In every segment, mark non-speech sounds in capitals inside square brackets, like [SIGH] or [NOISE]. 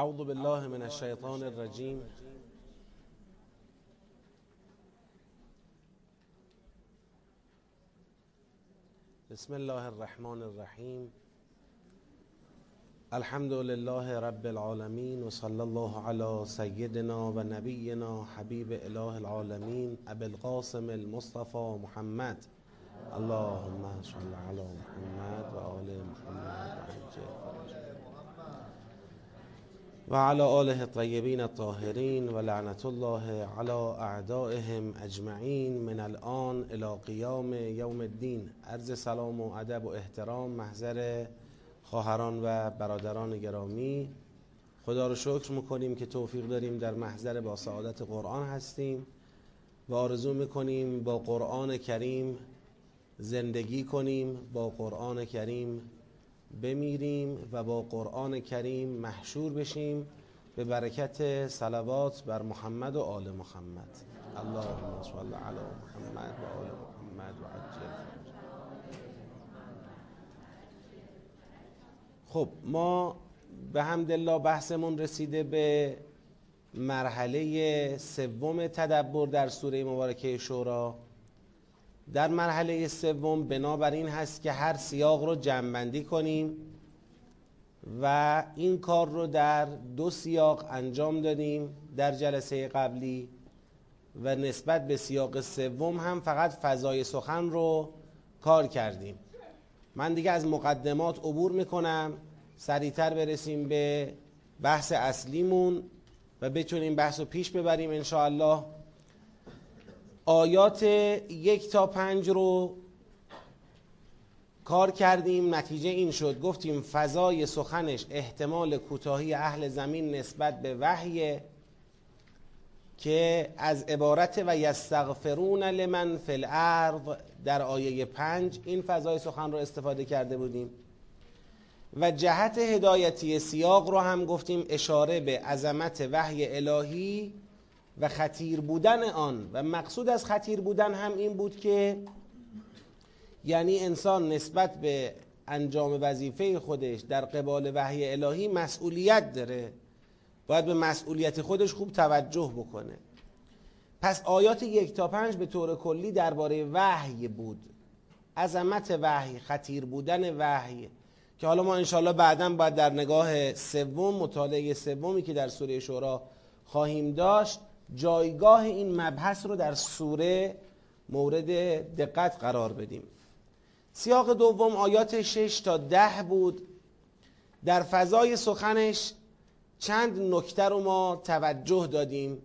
أعوذ بالله من الشيطان الرجيم. بسم الله الرحمن الرحيم. الحمد لله رب العالمين وصلى الله على سيدنا ونبينا حبيب إله العالمين أبي القاسم المصطفى محمد. اللهم صل على محمد وآل محمد وعجل و علی آله الطیبین الطاهرین و لعنت الله علی اعدائهم اجمعین من الان الى قیام یوم الدین. عرض سلام و ادب و احترام محضر خواهران و برادران گرامی. خدا رو شکر می‌کنیم که توفیق داریم در محضر با سعادت قرآن هستیم و آرزو می‌کنیم با قرآن کریم زندگی کنیم با قرآن کریم بمیریم و با قرآن کریم محشور بشیم به برکت صلوات بر محمد و آل محمد. اللهم صل علی محمد و آل محمد و عجل. خب ما به همدلله بحثمون رسیده به مرحله سوم تدبر در سوره مبارکه شورا. در مرحله سوم بنابر این هست که هر سیاق رو جمعبندی کنیم و این کار رو در دو سیاق انجام دادیم در جلسه قبلی و نسبت به سیاق سوم هم فقط فضای سخن رو کار کردیم. من دیگه از مقدمات عبور می‌کنم سریعتر برسیم به بحث اصلیمون و بتونیم بحث رو پیش ببریم انشاءالله. آیات یک تا پنج رو کار کردیم نتیجه این شد. گفتیم فضای سخنش احتمال کوتاهی اهل زمین نسبت به وحی که از عبارت و یستغفرون لمن فی الارض در آیه پنج این فضای سخن رو استفاده کرده بودیم. و جهت هدایتی سیاق رو هم گفتیم اشاره به عظمت وحی الهی و خطیر بودن آن. و مقصود از خطیر بودن هم این بود که یعنی انسان نسبت به انجام وظیفه خودش در قبال وحی الهی مسئولیت داره. باید به مسئولیت خودش خوب توجه بکنه. پس آیات یک تا پنج به طور کلی درباره وحی بود. عظمت وحی خطیر بودن وحی. که حالا ما انشاءالله بعدا باید در نگاه سوم مطالعه سومی که در سوره شورا خواهیم داشت جایگاه این مبحث رو در سوره مورد دقت قرار بدیم. سیاق دوم آیات 6 تا ده بود. در فضای سخنش چند نکته رو ما توجه دادیم.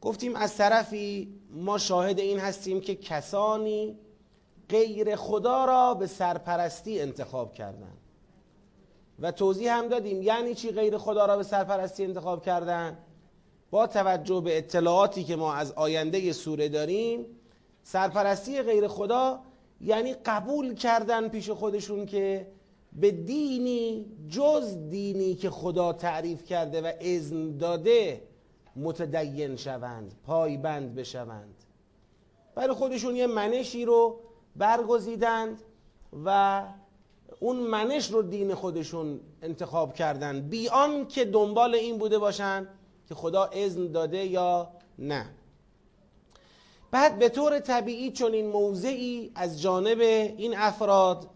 گفتیم از طرفی ما شاهد این هستیم که کسانی غیر خدا را به سرپرستی انتخاب کردند. و توضیح هم دادیم یعنی چی غیر خدا را به سرپرستی انتخاب کردن با توجه به اطلاعاتی که ما از آینده سوره داریم سرپرستی غیر خدا یعنی قبول کردن پیش خودشون که به دینی جز دینی که خدا تعریف کرده و اذن داده متدین شوند پایبند بشوند. برای خودشون یه منشی رو برگزیدند و اون منش رو دین خودشون انتخاب کردن. بیان که دنبال این بوده باشن که خدا اذن داده یا نه. بعد به طور طبیعی چون این موضعی از جانب این افراد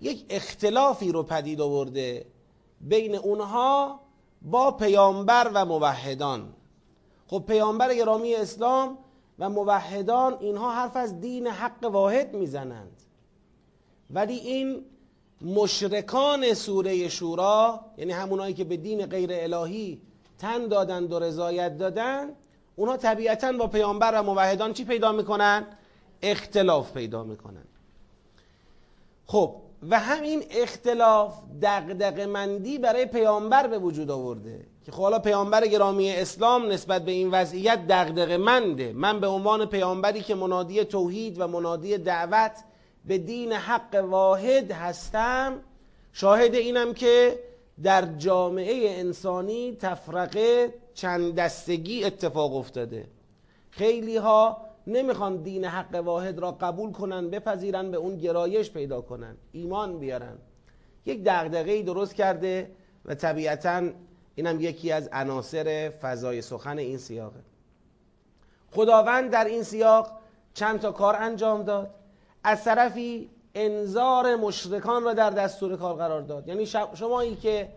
یک اختلافی رو پدید آورده بین اونها با پیامبر و موحدان. خب پیامبر گرامی اسلام و موحدان اینها حرف از دین حق واحد می‌زنند. ولی این مشرکان سوره شورا یعنی همونایی که به دین غیر الهی تن دادند و رضایت دادن اونها طبیعتا با پیامبر و موحدان چی پیدا می‌کنن؟ اختلاف پیدا می‌کنن خب و همین اختلاف دقدق مندی برای پیامبر به وجود آورده که خب حالا پیامبر گرامی اسلام نسبت به این وضعیت دقدق منده من به عنوان پیامبری که منادی توحید و منادی دعوت به دین حق واحد هستم شاهد اینم که در جامعه انسانی تفرقه چند دستگی اتفاق افتاده. خیلی ها نمی‌خوان دین حق واحد را قبول کنن بپذیرن به اون گرایش پیدا کنن ایمان بیارن. یک دغدغه درست کرده و طبیعتا اینم یکی از عناصر فضای سخن این سیاقه. خداوند در این سیاق چند تا کار انجام داد. از طرفی انذار مشرکان را در دستور کار قرار داد. یعنی شمایی که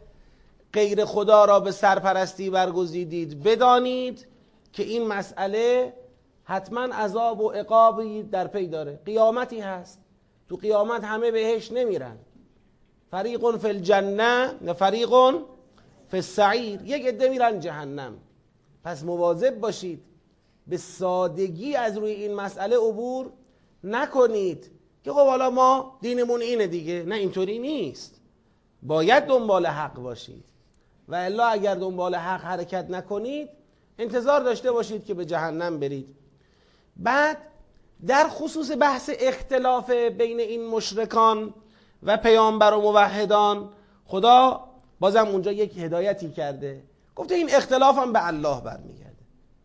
غیر خدا را به سرپرستی برگزیدید بدانید که این مسئله حتما عذاب و عقابی در پی داره. قیامتی هست. تو قیامت همه بهش نمیرن. فریق فی الجنه و فریق فی السعیر. یک عده میرن جهنم. پس مواظب باشید به سادگی از روی این مسئله عبور نکنید. که خب حالا ما دینمون اینه دیگه. نه اینطوری نیست. باید دنبال حق باشید. و الا اگر دنبال حق حرکت نکنید انتظار داشته باشید که به جهنم برید. بعد در خصوص بحث اختلاف بین این مشرکان و پیامبر و موحدان خدا بازم اونجا یک هدایتی کرده. گفته این اختلاف هم به الله برمیگرده.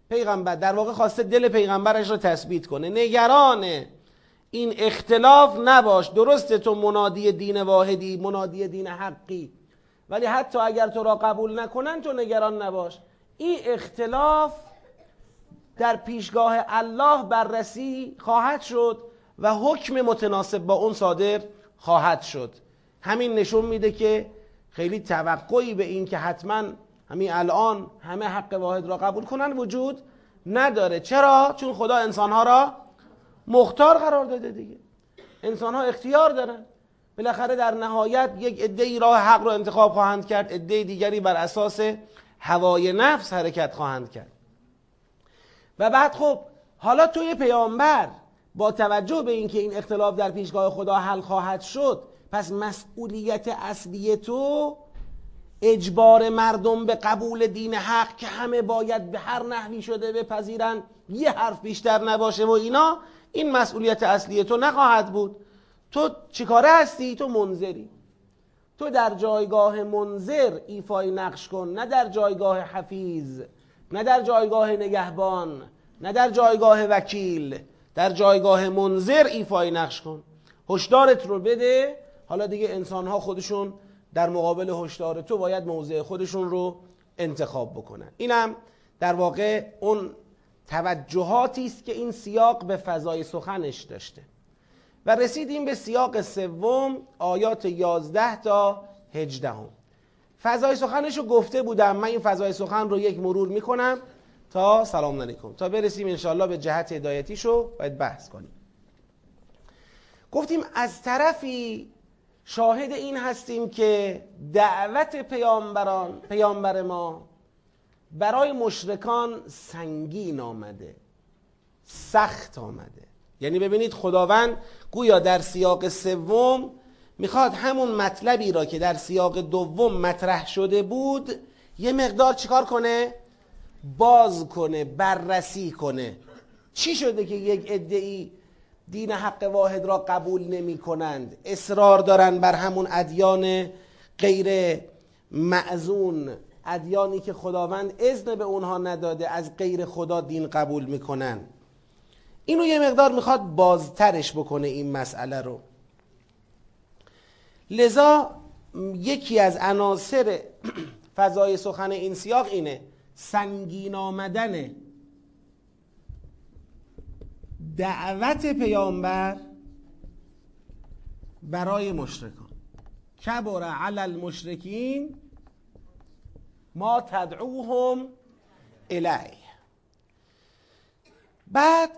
پیغمبر در واقع خواسته دل پیغمبرش رو تثبیت کنه. نگران این اختلاف نباش. درسته تو منادی دین واحدی منادی دین حقی. ولی حتی اگر تو را قبول نکنن تو نگران نباش. این اختلاف در پیشگاه الله بررسی خواهد شد و حکم متناسب با اون صادر خواهد شد. همین نشون میده که خیلی توقعی به این که حتما همین الان همه حق واحد را قبول کنن وجود نداره. چرا؟ چون خدا انسانها را مختار قرار داده دیگه. انسانها اختیار دارن. بالاخره در نهایت یک عده راه حق رو انتخاب خواهند کرد عده دیگری بر اساس هوای نفس حرکت خواهند کرد. و بعد خب حالا توی پیامبر با توجه به اینکه این اختلاف در پیشگاه خدا حل خواهد شد پس مسئولیت اصلی تو اجبار مردم به قبول دین حق که همه باید به هر نحوی شده بپذیرن یه حرف بیشتر نباشه و اینا این مسئولیت اصلی تو نخواهد بود. تو چیکاره هستی؟ تو منظری. تو در جایگاه منظر ایفای نقش کن. نه در جایگاه حفیظ نه در جایگاه نگهبان نه در جایگاه وکیل. در جایگاه منظر ایفای نقش کن. هشدارت رو بده. حالا دیگه انسان ها خودشون در مقابل هشدار تو باید موضع خودشون رو انتخاب بکنن. اینم در واقع اون توجهاتی است که این سیاق به فضای سخنش داشته. و رسیدیم به سیاق سوم آیات 11 تا 18 هم. فضای سخنش رو گفته بودم. من این فضای سخن رو یک مرور می‌کنم تا سلام علیکم. تا برسیم انشاءالله به جهت هدایتیشو باید بحث کنیم. گفتیم از طرفی شاهد این هستیم که دعوت پیامبران پیامبر ما برای مشرکان سنگین آمده سخت آمده. یعنی ببینید خداوند گویا در سیاق سوم می‌خواد همون مطلبی را که در سیاق دوم مطرح شده بود یه مقدار چیکار کنه؟ باز کنه بررسی کنه. چی شده که یک ادعی دین حق واحد را قبول نمی کنند اصرار دارن بر همون ادیان غیر معزون. ادیانی که خداوند اذن به اونها نداده از غیر خدا دین قبول می‌کنن. اینو یه مقدار می‌خواد بازترش بکنه این مسئله رو. لذا یکی از عناصر فضای سخن این سیاق اینه سنگین آمدن دعوت پیامبر برای مشرکان. کبر علی المشرکین ما تدعوهم الیه. بعد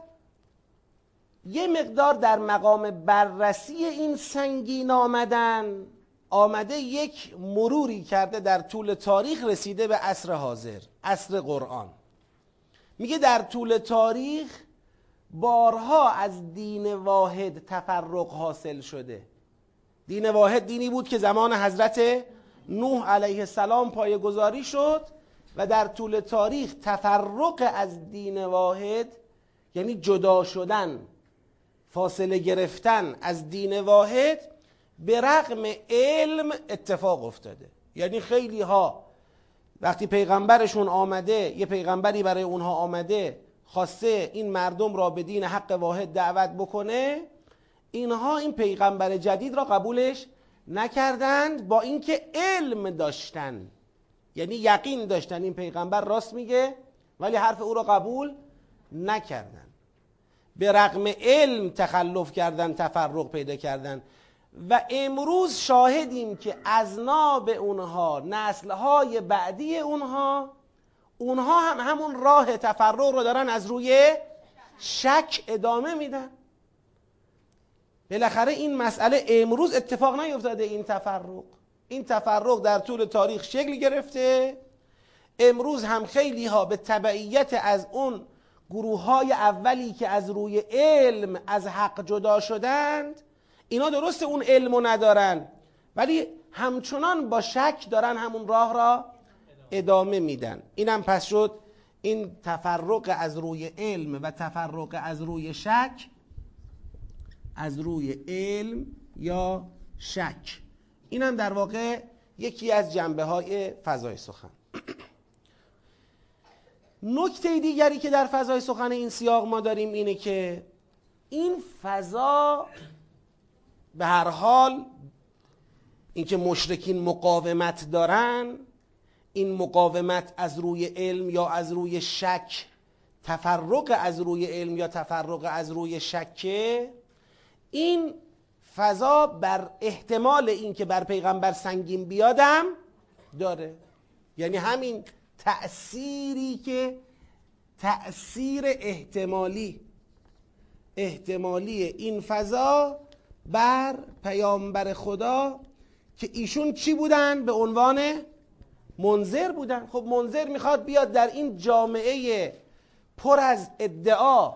یه مقدار در مقام بررسی این سنگین آمدن آمده یک مروری کرده در طول تاریخ رسیده به عصر حاضر عصر قرآن. میگه در طول تاریخ بارها از دین واحد تفرق حاصل شده. دین واحد دینی بود که زمان حضرت نوح علیه السلام پایگذاری شد و در طول تاریخ تفرق از دین واحد یعنی جدا شدن فاصله گرفتن از دین واحد به رغم علم اتفاق افتاده. یعنی خیلی ها وقتی پیغمبرشون آمده یه پیغمبری برای اونها آمده خواسته این مردم را به دین حق واحد دعوت بکنه اینها این پیغمبر جدید را قبولش نکردند با اینکه علم داشتن. یعنی یقین داشتن. این پیغمبر راست میگه ولی حرف او را قبول نکردن. به رغم علم تخلف کردن تفرق پیدا کردن. و امروز شاهدیم که از ناب اونها نسلهای بعدی اونها اونها هم همون راه تفرق رو دارن از روی شک ادامه میدن. بالاخره این مسئله امروز اتفاق نیفتاده این تفرق. این تفرق در طول تاریخ شکل گرفته. امروز هم خیلی ها به تبعیت از اون گروه های اولی که از روی علم از حق جدا شدند اینا درست اون علم ندارن. ولی همچنان با شک دارن همون راه را ادامه میدن. اینم پس شد این تفرق از روی علم و تفرق از روی شک از روی علم یا شک. اینم در واقع یکی از جنبه های فضای سخن. نکته دیگری که در فضای سخن این سیاق ما داریم اینه که این فضا به هر حال اینکه مشرکین مقاومت دارن این مقاومت از روی علم یا از روی شک تفرق از روی علم یا تفرق از روی شکه این فضا بر احتمال اینکه بر پیغمبر سنگین بیادم داره. یعنی همین تأثیری که تأثیر احتمالی احتمالی این فضا بر پیامبر خدا که ایشون چی بودن؟ به عنوان منظر بودن. خب منظر می‌خواد بیاد در این جامعه پر از ادعا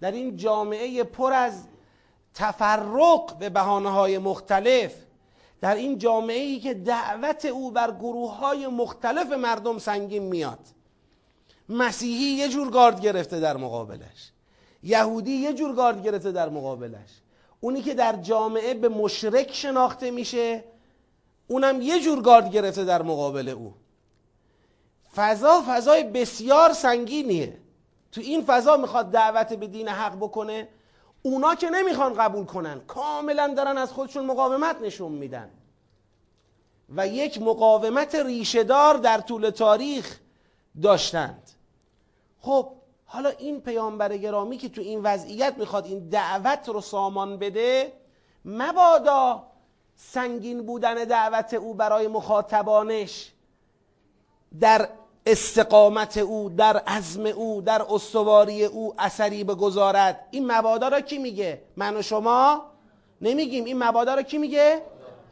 در این جامعه پر از تفرق به بحانه های مختلف. در این جامعه ای که دعوت او بر گروه های مختلف مردم سنگین میاد. مسیحی یه جور گارد گرفته در مقابلش. یهودی یه جور گارد گرفته در مقابلش. اونی که در جامعه به مشرک شناخته میشه اونم یه جور گارد گرفته در مقابل او. فضا فضای بسیار سنگینیه. تو این فضا می‌خواد دعوت به دین حق بکنه اونا که نمی‌خوان قبول کنن کاملا دارن از خودشون مقاومت نشون میدن. و یک مقاومت ریشهدار در طول تاریخ داشتند. خب حالا این پیامبر گرامی که تو این وضعیت می‌خواد این دعوت رو سامان بده مبادا سنگین بودن دعوت او برای مخاطبانش در استقامت او در عزم او در استواری او اثری بگذارد. این مبادا را کی میگه؟ من و شما نمیگیم. این مبادا را کی میگه؟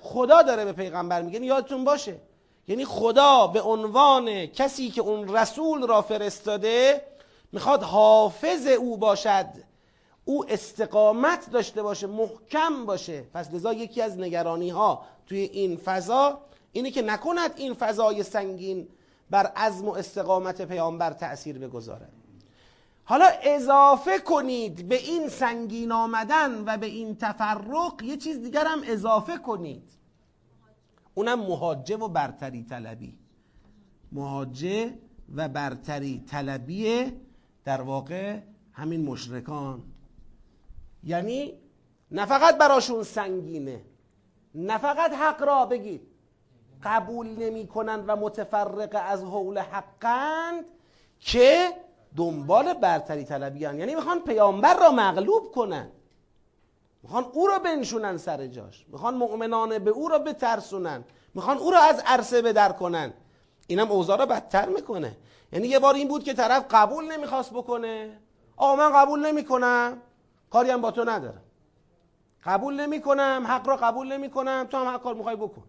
خدا داره به پیغمبر میگه. یادتون باشه. یعنی خدا به عنوان کسی که اون رسول را فرستاده می‌خواد حافظ او باشد. او استقامت داشته باشه محکم باشه. پس لذا یکی از نگرانی ها توی این فضا اینه که نکند این فضای سنگین بر عزم و استقامت پیامبر تأثیر بگذاره. حالا اضافه کنید به این سنگین آمدن و به این تفرق یه چیز دیگر هم اضافه کنید. اونم مهاجه و برتری طلبی. مهاجه و برتری طلبی در واقع همین مشرکان. یعنی نه فقط براشون سنگینه نه فقط حق را بگید. قبول نمی کنند و متفرق از حول حقند که دنبال برتری طلبی هن. یعنی می‌خوان پیامبر را مغلوب کنن. می‌خوان او را بنشونن سر جاش. می‌خوان مؤمنانه به او را بترسونن. می‌خوان او را از عرصه بدر کنن. اینم اوضاع را بدتر می‌کنه. یعنی یه بار این بود که طرف قبول نمی‌خواست بکنه. آقا من قبول نمی‌کنم. کاری هم با تو ندارم. قبول نمی‌کنم. حق را قبول نمی‌کنم. تو هم حق کار می‌خوای بکن.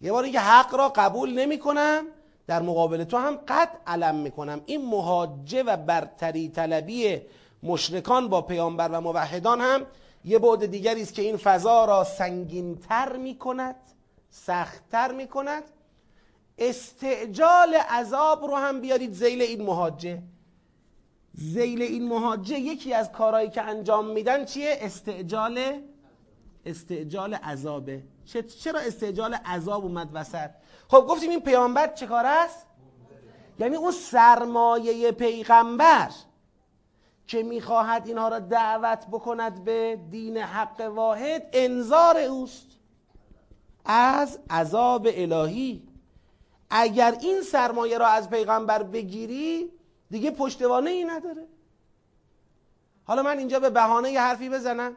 یه بار که حق را قبول نمی‌کنم در مقابل تو هم قد علم می‌کنم. این مهاجه و برتری طلبی مشرکان با پیامبر و موحدان هم یه بعد دیگری است که این فضا را سنگینتر می‌کند سختتر می‌کند. استعجال عذاب رو هم بیارید زیل این مهاجه. زیل این مهاجه یکی از کارهایی که انجام میدن چیه؟ استعجال استعجال عذابه. چرا استعجال عذاب اومد وسط؟ خب گفتیم این پیامبر چه کار است؟ یعنی اون سرمایه پیغمبر که می‌خواهد اینها را دعوت بکند به دین حق واحد انذار اوست. از عذاب الهی. اگر این سرمایه را از پیغمبر بگیری دیگه پشتوانه ای نداره. حالا من اینجا به بهانه یه حرفی بزنم.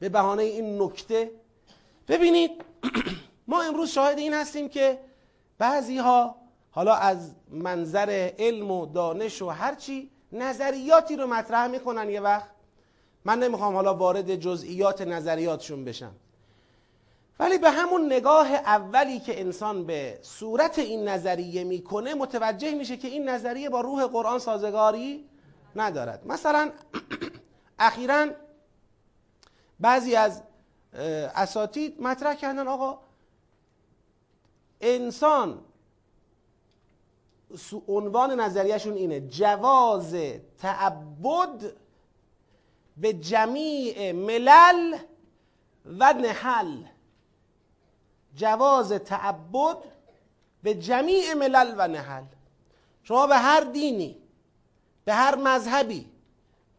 به بهانه این نکته. ببینید [CLEARS THROAT] ما امروز شاهد این هستیم که بعضی ها حالا از منظر علم و دانش و هرچی نظریاتی رو مطرح می‌کنن یه وقت. من نمی‌خوام حالا وارد جزئیات نظریاتشون بشم. ولی به همون نگاه اولی که انسان به صورت این نظریه می‌کنه متوجه میشه که این نظریه با روح قرآن سازگاری ندارد. مثلا [CLEARS THROAT] اخیرا بعضی از اساتید مطرح کردن آقا انسان عنوان نظریهشون اینه جواز تعبد به جمیع ملل و نحل. جواز تعبد به جمیع ملل و نحل. شما به هر دینی به هر مذهبی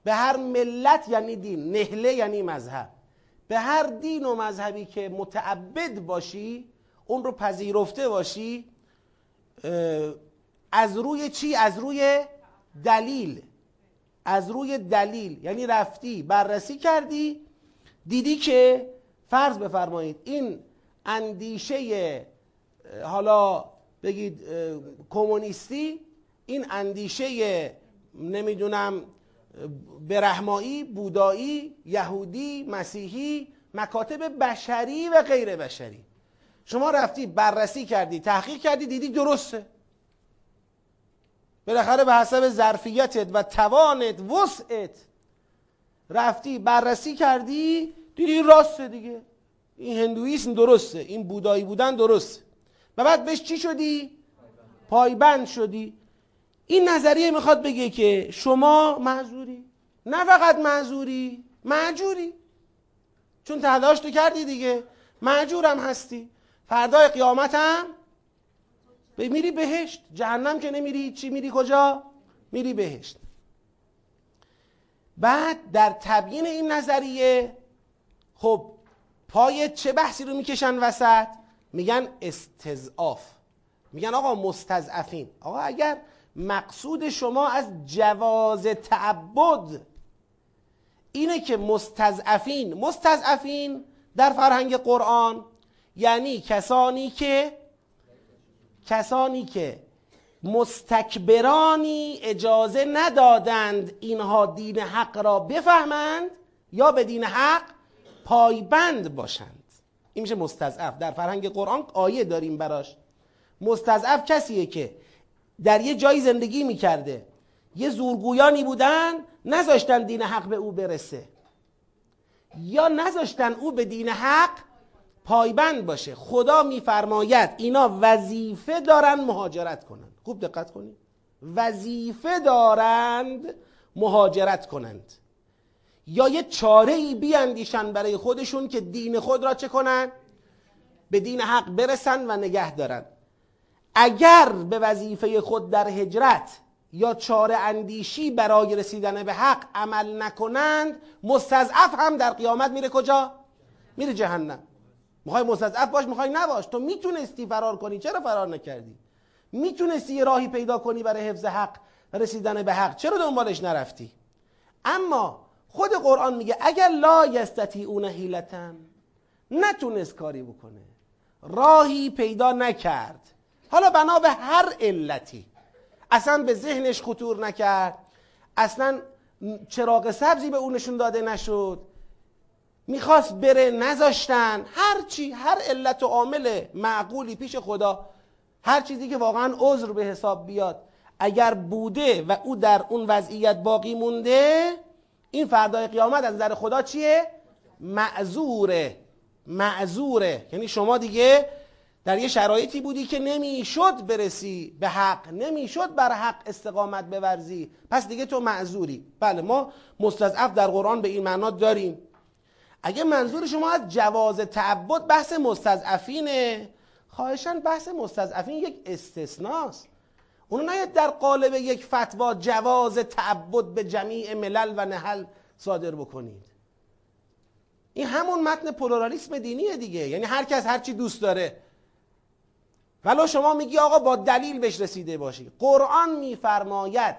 به هر ملت یعنی دین نهله یعنی مذهب. به هر دین و مذهبی که متعبد باشی اون رو پذیرفته باشی از روی چی؟ از روی دلیل. از روی دلیل. یعنی رفتی بررسی کردی دیدی که فرض بفرمایید این اندیشه حالا بگید کمونیستی این اندیشه نمی‌دونم برهمایی بودایی یهودی مسیحی مکاتب بشری و غیر بشری. شما رفتی بررسی کردی تحقیق کردی دیدی درسته. بالاخره به حسب ظرفیتت و توانت وسعت رفتی بررسی کردی دیدی راسته دیگه. این هندویسم درسته این بودایی بودن درسته. و بعد بهش چی شدی؟ پایبند شدی. این نظریه می‌خواد بگه که شما معذوری. نه فقط معذوری معجوری. چون تلاش تو کردی دیگه. معجورم هستی. فردای قیامت هم میری بهشت. جهنم که نمیری. چی میری؟ کجا؟ میری بهشت. بعد در تبیین این نظریه خب پای چه بحثی رو می‌کشن وسط؟ میگن استضعاف. میگن آقا مستضعفین. آقا اگر مقصود شما از جواز تعبد اینه که مستضعفین مستضعفین در فرهنگ قرآن یعنی کسانی که کسانی که مستکبرانی اجازه ندادند اینها دین حق را بفهمند یا به دین حق پایبند باشند. این میشه مستضعف. در فرهنگ قرآن آیه داریم براش. مستضعف کسیه که در یه جایی زندگی می‌کرده. یه زورگویانی بودن نذاشتن دین حق به او برسه. یا نذاشتن او به دین حق پایبند باشه. خدا میفرماید اینا وظیفه دارن مهاجرت کنند. خوب دقت کنید. وظیفه دارند مهاجرت کنند. یا یه چاره ای بیاندیشن برای خودشون که دین خود را چه کنند به دین حق برسن و نگه دارن. اگر به وظیفه خود در هجرت یا چاره اندیشی برای رسیدن به حق عمل نکنند مستضعف هم در قیامت میره کجا؟ میره جهنم. می‌خوای مستضعف باش می‌خوای نباش. تو می‌تونستی فرار کنی. چرا فرار نکردی؟ می‌تونستی یه راهی پیدا کنی برای حفظ حق و رسیدن به حق. چرا دنبالش نرفتی؟ اما خود قرآن میگه اگر لا یستطیعون حیلتن نتونست کاری بکنه. راهی پیدا نکرد. حالا بنا به هر علتی. اصلا به ذهنش خطور نکرد. اصلا چراغ سبزی به اون نشون داده نشد. می‌خواست بره نذاشتن. هر چی هر علت و عامل معقولی پیش خدا هر چیزی که واقعا عذر به حساب بیاد اگر بوده و او در اون وضعیت باقی مونده این فردای قیامت از نظر خدا چیه؟ معذوره. معذوره. یعنی شما دیگه در یه شرایطی بودی که نمی‌شد برسی به حق نمی‌شد بر حق استقامت بورزی. پس دیگه تو معذوری. بله ما مستضعف در قرآن به این معنا داریم. اگه منظور شما از جواز تعبد بحث مستضعفینه خواهشان بحث مستضعفین یک استثناست. اونو ناید در قالب یک فتوا جواز تعبد به جمیع ملل و نهل صادر بکنید. این همون متن پلورالیسم دینیه دیگه. یعنی هر کس هر چی دوست داره ولو شما میگی آقا با دلیل بهش رسیده باشی. قرآن میفرماید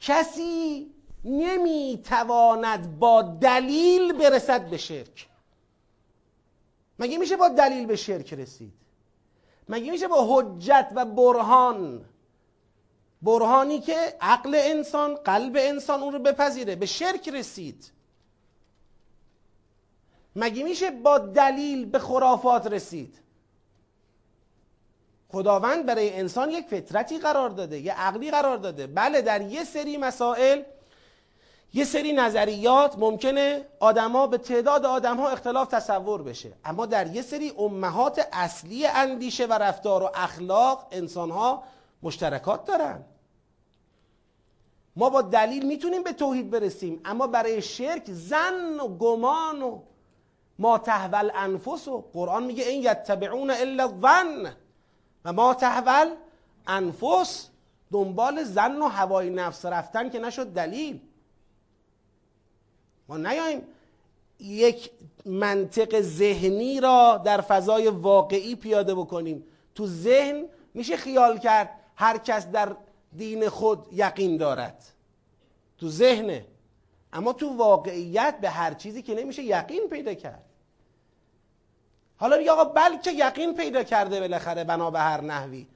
کسی نمی‌تواند با دلیل برسد به شرک. مگه میشه با دلیل به شرک رسید؟ مگه میشه با حجت و برهان؟ برهانی که عقل انسان قلب انسان اون رو بپذیره به شرک رسید. مگه میشه با دلیل به خرافات رسید؟ خداوند برای انسان یک فطرتی قرار داده یه عقلی قرار داده. بله در یه سری مسائل یه سری نظریات ممکنه آدما به تعداد آدمها اختلاف تصور بشه. اما در یه سری امهات اصلی اندیشه و رفتار و اخلاق انسانها مشترکات دارن. ما با دلیل می‌تونیم به توحید برسیم اما برای شرک زن و گمان و ما تحول انفس و قرآن میگه این یتبعون الا الظن. و ما تحول انفس دنبال زن و هوای نفس رفتن که نشد دلیل. ما نیاییم یک منطق ذهنی را در فضای واقعی پیاده بکنیم. تو ذهن میشه خیال کرد هر کس در دین خود یقین دارد. تو ذهنه. اما تو واقعیت به هر چیزی که نمیشه یقین پیدا کرد. حالا میگه آقا بلکه یقین پیدا کرده بالاخره بنا به هر نحوی.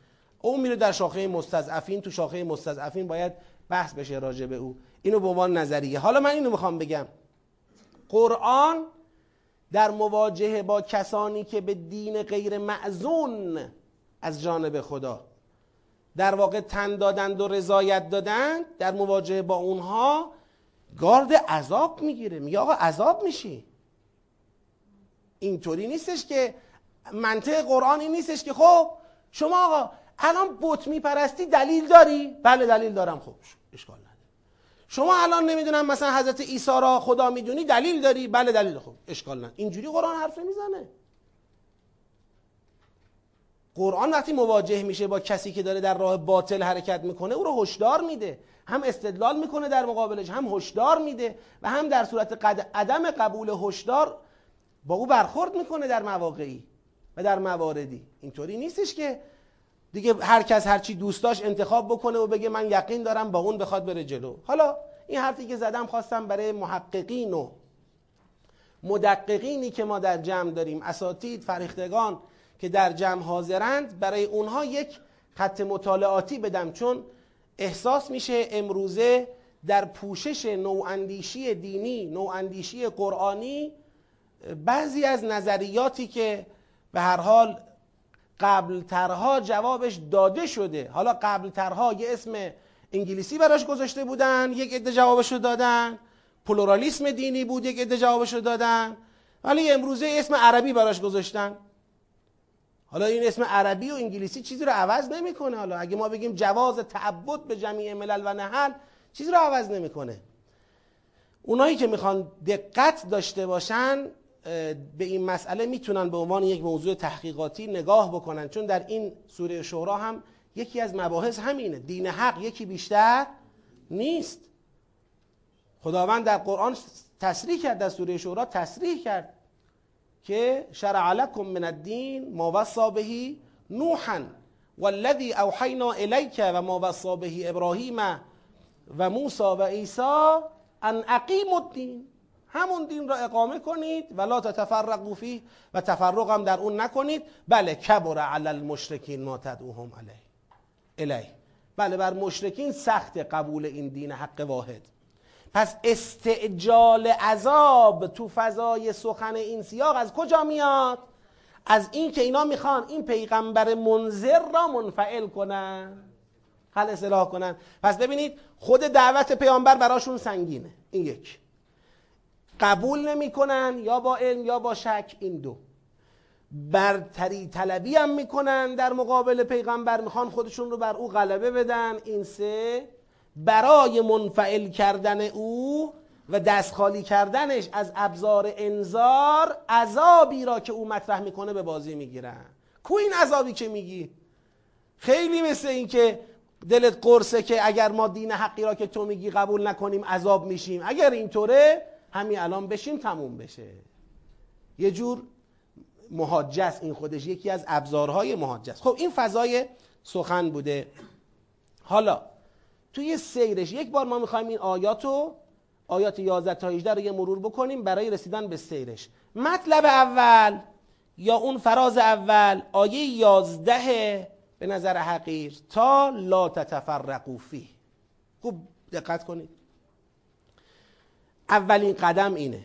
او میره در شاخه مستضعفین تو شاخه مستضعفین باید بحث بشه راجع به او. اینو به عنوان نظریه. حالا من اینو می‌خوام بگم. قرآن در مواجهه با کسانی که به دین غیر معزون از جانب خدا در واقع تن دادند و رضایت دادند در مواجهه با اونها گارد عذاب می‌گیره. میگه آقا عذاب میشی. اینطوری نیستش که منطق قرآن این نیستش که خب شما آقا الان بت میپرستی دلیل داری؟ بله دلیل دارم خب اشکال نداره شما الان نمی‌دونم مثلا حضرت عیسی را خدا می‌دونی دلیل داری؟ بله دلیل خب اشکال نداره اینجوری قرآن حرف می‌زنه قرآن وقتی مواجه میشه با کسی که داره در راه باطل حرکت می‌کنه او رو هشدار میده هم استدلال می‌کنه در مقابلش هم هشدار میده و هم در صورت عدم قبول هشدار با او برخورد می‌کنه در مواقعی و در مواردی. اینطوری نیستش که دیگه هر کس هر چی دوست داشت انتخاب بکنه و بگه من یقین دارم با اون بخواد بره جلو. حالا این حرفی که زدم خواستم برای محققین و مدققینی که ما در جمع داریم اساتید فریختگان که در جمع حاضرند برای اونها یک خط مطالعاتی بدم. چون احساس میشه امروزه در پوشش نواندیشی دینی نواندیشی قرآنی بعضی از نظریاتی که به هر حال قبل ترها جوابش داده شده. حالا قبل ترها یه اسم انگلیسی براش گذاشته بودن یک عده جوابش رو دادن. پلورالیسم دینی بود یک عده جوابش رو دادن. ولی امروزه اسم عربی براش گذاشتن. حالا این اسم عربی و انگلیسی چیزی رو عوض نمی‌کنه. حالا اگه ما بگیم جواز تعبد به جمیع ملل و نحل چیزی رو عوض نمی‌کنه. اونایی که می‌خوان دقت داشته باشن به این مسئله می‌تونن به عنوان یک موضوع تحقیقاتی نگاه بکنن. چون در این سوره شورا هم یکی از مباحث همینه. دین حق یکی بیشتر نیست. خداوند در قرآن تصریح کرد در سوره شورا تصریح کرد که شرع لکم من الدین ما وصا بهی نوحا والذی اوحینا الیک و ما وصا به ابراهیم و موسی و عیسی ان اقیم الدین. همون دین را اقامه کنید ولا تتفرقوا فیه و تفرق هم در اون نکنید. بله کبر علی المشرکین ما تدعوهم علیه. الیه. بله بر مشرکین سخت قبول این دین حق واحد. پس استعجال عذاب تو فضای سخن این سیاق از کجا میاد؟ از این که اینا می‌خوان این پیغمبر منذر را منفعل کنن. خل اصلاح کنن. پس ببینید خود دعوت پیامبر براشون سنگینه. این یک. قبول نمی‌کنن یا با علم یا با شک این دو. برتری طلبی هم می‌کنن در مقابل پیغمبر می‌خوان خودشون رو بر او غلبه بدن. این سه برای منفعل کردن او و دست خالی کردنش از ابزار انذار عذابی را که او مطرح می‌کنه به بازی می‌گیرن. کو این عذابی که میگی؟ خیلی مثل این که دلت قرصه که اگر ما دین حقی را که تو میگی قبول نکنیم عذاب میشیم. اگر اینطوره همین الان بشیم تموم بشه. یه جور محاجه این خودش یکی از ابزارهای محاجه خب این فضای سخن بوده. حالا توی سیرش یک بار ما می‌خوایم این آیات رو آیات 11 تا 18 رو یه مرور بکنیم برای رسیدن به سیرش. مطلب اول یا اون فراز اول آیه 11 به نظر حقیر تا لا تتفرقوا فیه. خوب دقت کنید. اولین قدم اینه.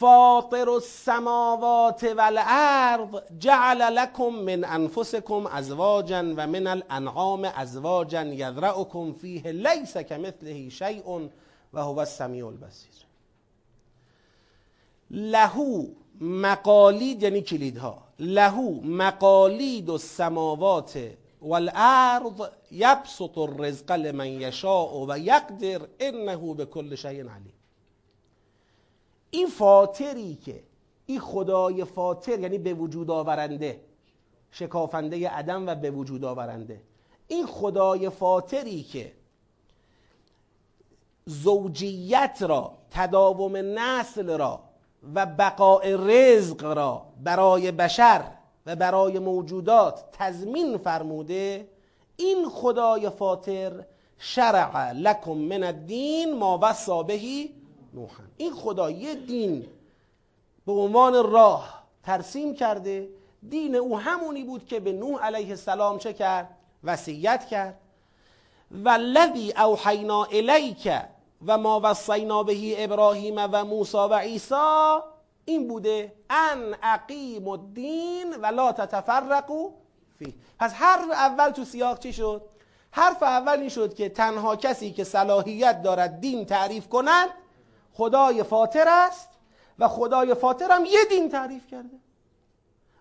فاطر السماوات والارض جعل لكم من انفسكم ازواجا و من الانعام ازواجا یذرأکم فیه لیس کمثله شیء و هو السمیع البصیر. لهو مقالید یعنی کلیدها. لهو مقالید السماوات والارض یبسط الرزق لمن یشاء و یقدر انه به کل شیء علیم. این فاطری که این خدای فاطر یعنی به وجود آورنده شکافنده عدم و به وجود آورنده. این خدای فاطری که زوجیت را تداوم نسل را و بقاء رزق را برای بشر و برای موجودات تضمین فرموده این خدای فاطر شرع لکم من الدین ما وصا بهی نوحا این خدا یه دین به عنوان راه ترسیم کرده. دین او همونی بود که به نوح علیه السلام چه کرد؟ وصیت کرد. و الذی اوحینا الیک و ما وصینا بهی ابراهیم و موسی و عیسی این بوده ان اقیم الدین و لا تتفرقوا فی پس حرف اول تو سیاق چی شد؟ حرف اول این شد که تنها کسی که صلاحیت دارد دین تعریف کند خدای فاطر است و خدای فاطر هم یه دین تعریف کرده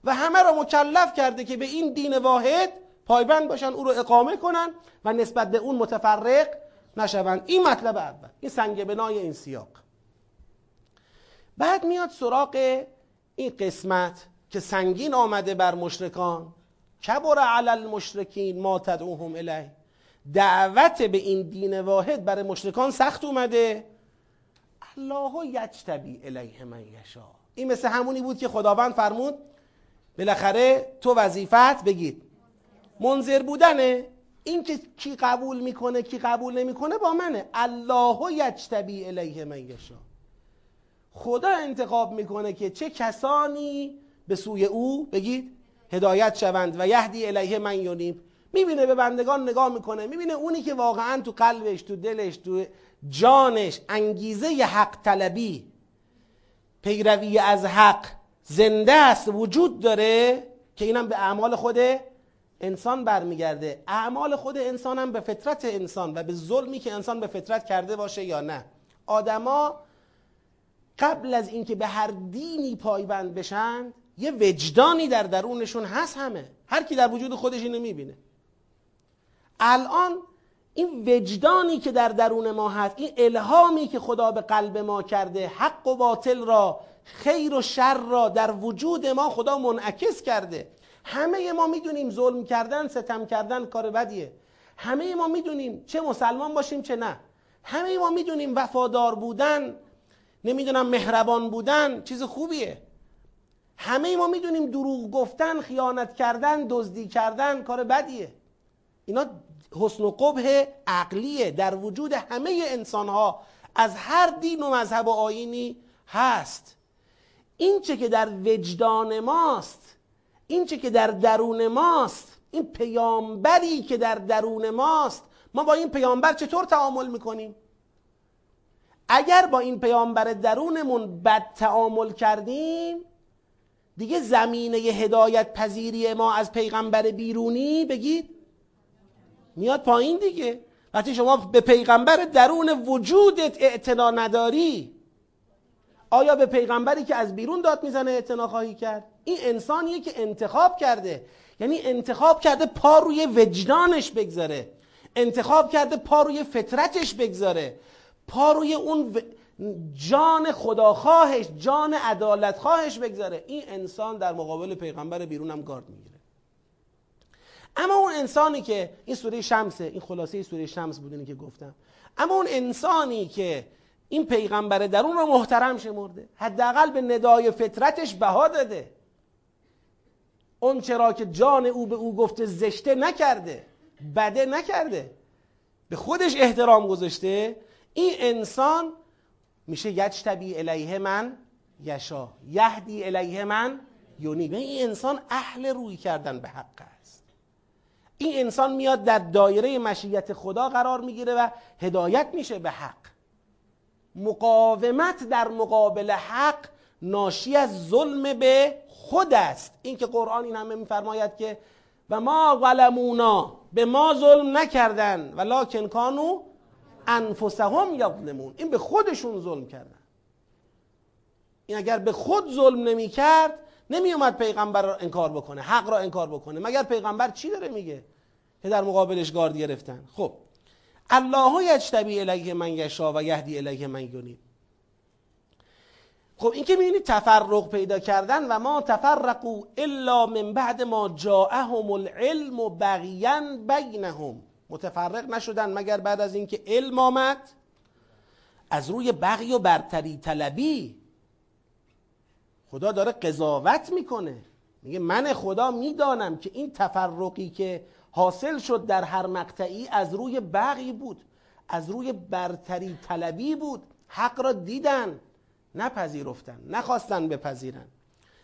و همه را مکلف کرده که به این دین واحد پایبند باشن او رو اقامه کنن و نسبت به اون متفرق نشوند. این مطلب اول. این سنگ بنای این سیاق. بعد میاد سراغ این قسمت که سنگین آمده بر مشرکان. کبر علی المشرکین ما تدعوهم الیه. دعوت به این دین واحد برای مشرکان سخت اومده. الله یجتبی الیه من یشا این مثل همونی بود که خداوند فرمود بالاخره تو وظیفت بگید منظر بودنه. این که کی قبول می‌کنه کی قبول نمی‌کنه با منه. الله یجتبی الیه من یشا خدا انتخاب می‌کنه که چه کسانی به سوی او بگید هدایت شوند و یهدی الیه من یونیب می‌بینه به بندگان نگاه می‌کنه. می‌بینه اونی که واقعا تو قلبش تو دلش تو جانش انگیزه حق طلبی. پیروی از حق زنده است وجود داره که اینم به اعمال خود انسان برمیگرده. اعمال خود انسان هم به فطرت انسان و به ظلمی که انسان به فطرت کرده باشه یا نه. آدما قبل از اینکه به هر دینی پایبند بشن یه وجدانی در درونشون هست همه. هر کی در وجود خودش اینو می‌بینه. الان این وجدانی که در درون ما هست این الهامی که خدا به قلب ما کرده حق و باطل را خیر و شر را در وجود ما خدا منعکس کرده. همه ما می‌دونیم ظلم کردن ستم کردن کار بدیه. همه ما می‌دونیم چه مسلمان باشیم چه نه. همه ما می‌دونیم وفادار بودن نمی‌دونم مهربان بودن چیز خوبیه. همه ما می‌دونیم دروغ گفتن خیانت کردن دزدی کردن کار بدیه. اینا حسن و قبح عقلیه در وجود همه انسان ها از هر دین و مذهب و آینی هست. این چه که در وجدان ماست این چه که در درون ماست این پیامبری که در درون ماست ما با این پیامبر چطور تعامل می‌کنیم؟ اگر با این پیامبر درونمون بد تعامل کردیم دیگه زمینه هدایت پذیری ما از پیغمبر بیرونی بگید میاد پایین دیگه. وقتی شما به پیغمبر درون وجودت اعتنا نداری آیا به پیغمبری که از بیرون داد می‌زنه اعتنا خواهی کرد؟ این انسانیه که انتخاب کرده. یعنی انتخاب کرده پا روی وجدانش بگذاره. انتخاب کرده پا روی فطرتش بگذاره. پا روی اون جان خداخواهش جان عدالت خواهش بگذاره. این انسان در مقابل پیغمبر بیرون هم گارد می‌گیره. اما اون انسانی که این سوره شمسه این خلاصه سوره شمس بود که گفتم. اما اون انسانی که این پیغمبر درون رو محترم شمرده حداقل به ندای فطرتش بها داده. اون چرا که جان او به او گفته زشته نکرده بده نکرده. به خودش احترام گذاشته. این انسان میشه یجتبی الیه من یشا یهدی الیه من یونی این انسان اهل روی کردن به حق این انسان میاد در دایره مشیت خدا قرار می‌گیره و هدایت میشه به حق. مقاومت در مقابل حق ناشی از ظلم به خود است. این که قرآن این همه میفرماید که و ما ظلمونا به ما ظلم نکردن ولکن کانو انفسهم یظلمون این به خودشون ظلم کردن این اگر به خود ظلم نمی کرد نمی اومد پیغمبر را انکار بکنه حق را انکار بکنه. مگر پیغمبر چی داره میگه؟ که در مقابلش گارد گرفتن. خب. الله یجتبی الیه من یشا و یهدی الیه من یونیب خب این که می‌بینید تفرق پیدا کردن و ما تفرقوا الا من بعد ما جاءهم العلم و بغیا بینهم. متفرق نشدن مگر بعد از اینکه علم آمد؟ از روی بغی و برتری طلبی خدا داره قضاوت می‌کنه. میگه من خدا می‌دانم که این تفرقی که حاصل شد در هر مقطعی از روی بغی بود از روی برتری طلبی بود. حق را دیدن نپذیرفتن نخواستن بپذیرن.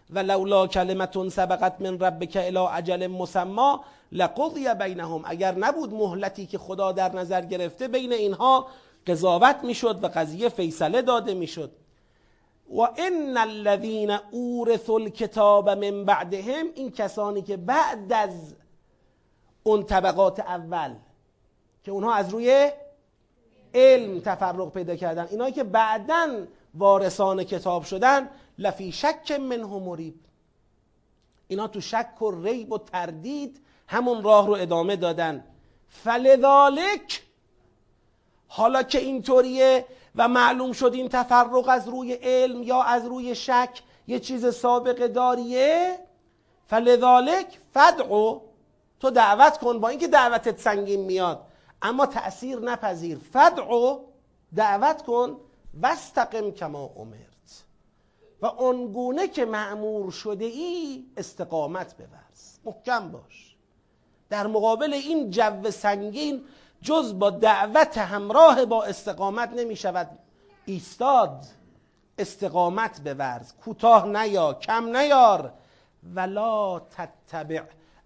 و لولا کلمتون سبقت من ربک الی اجل مسما لقضی بینهم. اگر نبود مهلتی که خدا در نظر گرفته بین اینها قضاوت می‌شد و قضیه فیصله داده می‌شد. و ان الذين اورثوا الكتاب من بعدهم این کسانی که بعد از اون طبقات اول که اونها از روی علم تفرق پیدا کردن اینایی که بعدا وارثان کتاب شدن لفی شک منه مریب. اینا تو شک و ریب و تردید همون راه رو ادامه دادن. فلذالک حالا که اینطوریه و معلوم شد این تفرق از روی علم یا از روی شک یه چیز سابقه داریه. فلذالک فدعو تو دعوت کن با اینکه دعوتت سنگین میاد. اما تأثیر نپذیر. فدعو دعوت کن. واستقم کما امرت. و آنگونه که معمور شده ای استقامت بورز. محکم باش. در مقابل این جو سنگین جز با دعوت همراه با استقامت نمی شود. ایستاد استقامت بورز. کوتاه نیا کم نیار. ولا تتبع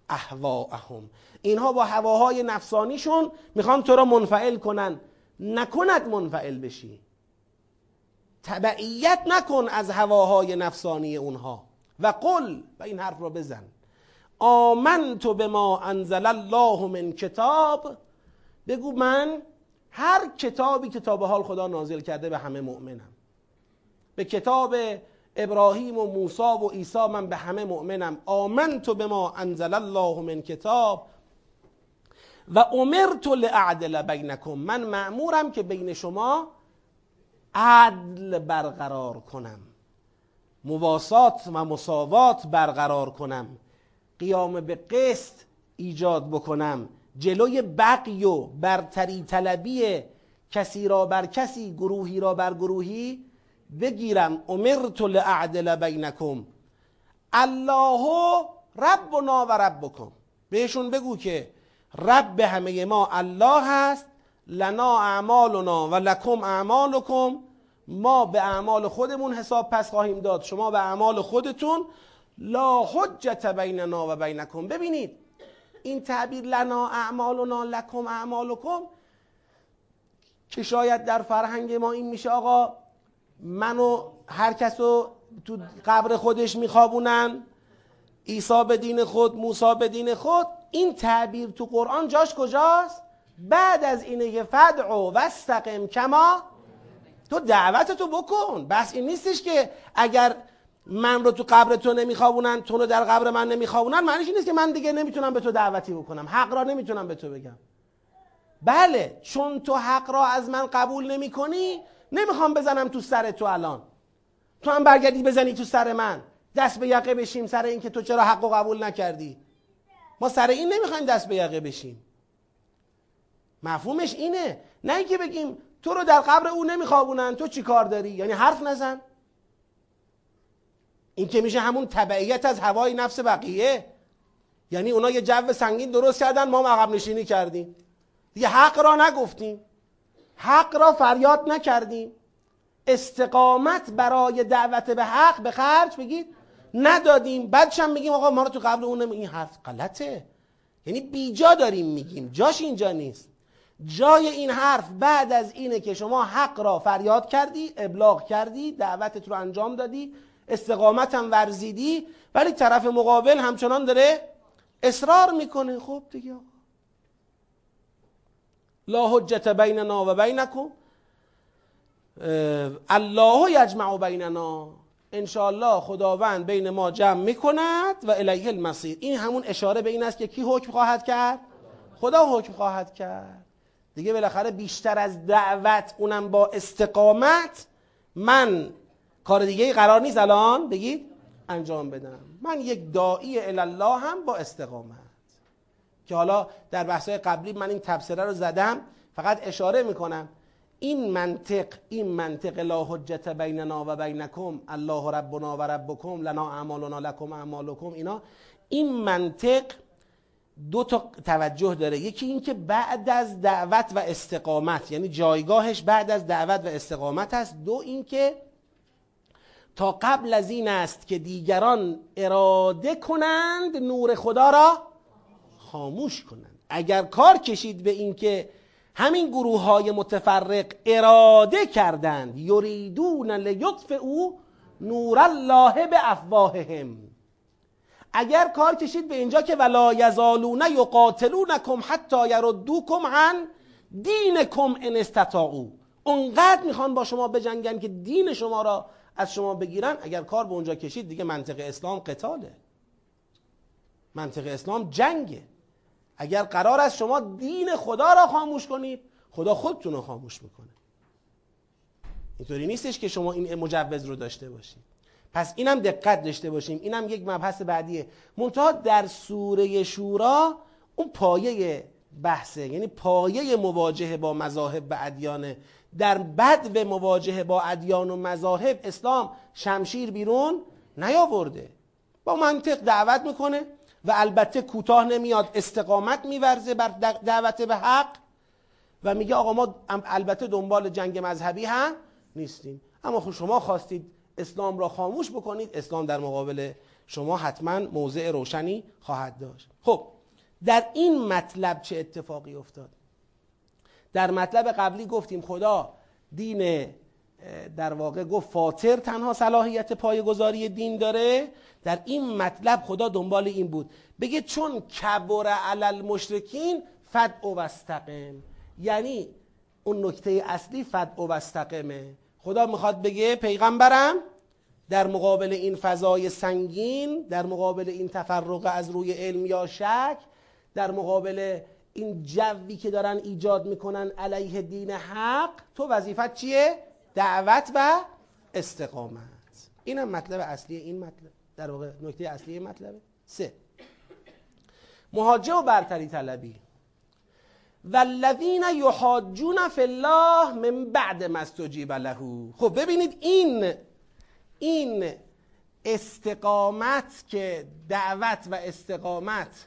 اهواهم اینها با هواهای نفسانیشون می‌خوان تو را منفعل کنن. نکند منفعل بشی. تبعیت نکن از هواهای نفسانی اونها. و قل و این حرف را بزن. آمنت به ما انزل الله من کتاب. بگو من هر کتابی که تا به حال خدا نازل کرده به همه مؤمنم. به کتاب ابراهیم و موسی و عیسی من به همه مؤمنم. آمنت به ما انزل الله من کتاب و امرت لاعدل بینکم. من معمورم که بین شما عدل برقرار کنم. مواسات و مساوات برقرار کنم. قیام به قسط ایجاد بکنم. جلوی بقی و برتری طلبی کسی را بر کسی گروهی را بر گروهی بگیرم. امرت لاعدل بینکم. الله ربنا و ربکم. بهشون بگو که رب همه ما الله هست لنا اعمالنا و لکم اعمالکم. ما به اعمال خودمون حساب پس خواهیم داد. شما به اعمال خودتون لا حجت بیننا و بینکم. ببینید این تعبیر لنا اعمالنا لکم اعمالکم که شاید در فرهنگ ما این میشه آقا منو هر کس رو تو قبر خودش میخوابونن عیسی به دین خود موسی به دین خود این تعبیر تو قرآن جاش کجاست؟ بعد از اینه که فدعو واستقم کما تو دعوتتو بکن. بس این نیستش که اگر من رو تو قبر تو نمیخوابونن تو رو در قبر من نمیخوابونن معنیش این نیست که من دیگه نمی‌تونم به تو دعوتی بکنم. حق را نمی‌تونم به تو بگم. بله چون تو حق را از من قبول نمی کنی نمی‌خوام بزنم تو سر تو الان. تو هم برگردی بزنی تو سر من. دست به یقه بشیم سر این که تو چرا حق و قبول نکردی. ما سر این نمی‌خوایم دست به یقه بشیم. مفهومش اینه. نه اینکه بگیم تو رو در قبر او نمیخوابونن. تو چی کار داری؟ یعنی حرف نزن. این که میشه همون تبعیت از هوای نفس بقیه. یعنی اونا یه جو سنگین درست کردن ما عقب نشینی کردیم. دیگه حق را نگفتیم. حق را فریاد نکردیم. استقامت برای دعوت به حق به خرج بگید. ندادیم. بعدش هم میگیم آقا ما رو تو قبل اون این حرف غلطه. یعنی بیجا داریم میگیم. جاش اینجا نیست. جای این حرف بعد از اینه که شما حق را فریاد کردی ابلاغ کردی دعوتت رو انجام دادی. استقامت هم ورزیدی ولی طرف مقابل همچنان داره اصرار می‌کنه. خب دیگه لا حجت بیننا و بینکم. الله یجمع بیننا. انشاءالله خداوند بین ما جمع می‌کند و الیه المصیر. این همون اشاره به این است که کی حکم خواهد کرد؟ خدا حکم خواهد کرد. دیگه بالاخره بیشتر از دعوت اونم با استقامت من کار دیگه قرار نیست الان؟ بگید. انجام بدم. من یک داعی الله هم با استقامت. که حالا در بحث‌های قبلی من این تبصره رو زدم فقط اشاره می‌کنم. این منطق این منطق لا حجت بیننا و بینکم الله ربنا و ربکم لنا اعمالنا لکم اعمالکم اینا. این منطق دو تا توجه داره. یکی این که بعد از دعوت و استقامت یعنی جایگاهش بعد از دعوت و استقامت است. دو اینکه تا قبل از این است که دیگران اراده کنند نور خدا را خاموش کنند. اگر کار کشید به اینکه همین گروه های متفرق اراده کردند یریدون لیطف او نور الله به افواههم اگر کار کشید به اینجا که ولا یزالون یقاتلونکم حتی یردوکم عن دینکم ان استطاعوا. اونقدر می‌خوان با شما بجنگن که دین شما را از شما بگیرن اگر کار به اونجا کشید دیگه منطق اسلام قتاله. منطق اسلام جنگه. اگر قرار است شما دین خدا را خاموش کنید خدا خودتون رو خاموش می‌کنه. اینطوری نیستش که شما این مجوز رو داشته باشید. پس اینم دقت داشته باشیم. اینم یک مبحث بعدیه. منتها در سوره شورا اون پایه بحثه. یعنی پایه مواجهه با مذاهب و ادیانه در بد و مواجهه با ادیان و مذاهب اسلام شمشیر بیرون نیاورده. با منطق دعوت می‌کنه و البته کوتاه نمیاد استقامت میورزه بر دعوت به حق و میگه آقا ما البته دنبال جنگ مذهبی هم نیستیم. اما خب شما خواستید اسلام را خاموش بکنید اسلام در مقابل شما حتما موضع روشنی خواهد داشت. خب در این مطلب چه اتفاقی افتاد؟ در مطلب قبلی گفتیم خدا دین در واقع گفت فاطر تنها صلاحیت پایگذاری دین داره. در این مطلب خدا دنبال این بود. بگه چون کبر علل المشرکین فد و وستقم یعنی اون نکته اصلی فد و وستقمه خدا می‌خواد بگه پیغمبرم در مقابل این فضای سنگین در مقابل این تفرق از روی علم یا شک در مقابل این جوی که دارن ایجاد می‌کنن علیه دین حق تو وظیفت چیه؟ دعوت و استقامت. اینم مطلب اصلی این مطلب. در واقع نکته اصلی این مطلبه. سه. مهاجه و برتری طلبی. والذین یحاجون فی الله من بعد ما استجیب له. خب ببینید این این استقامت که دعوت و استقامت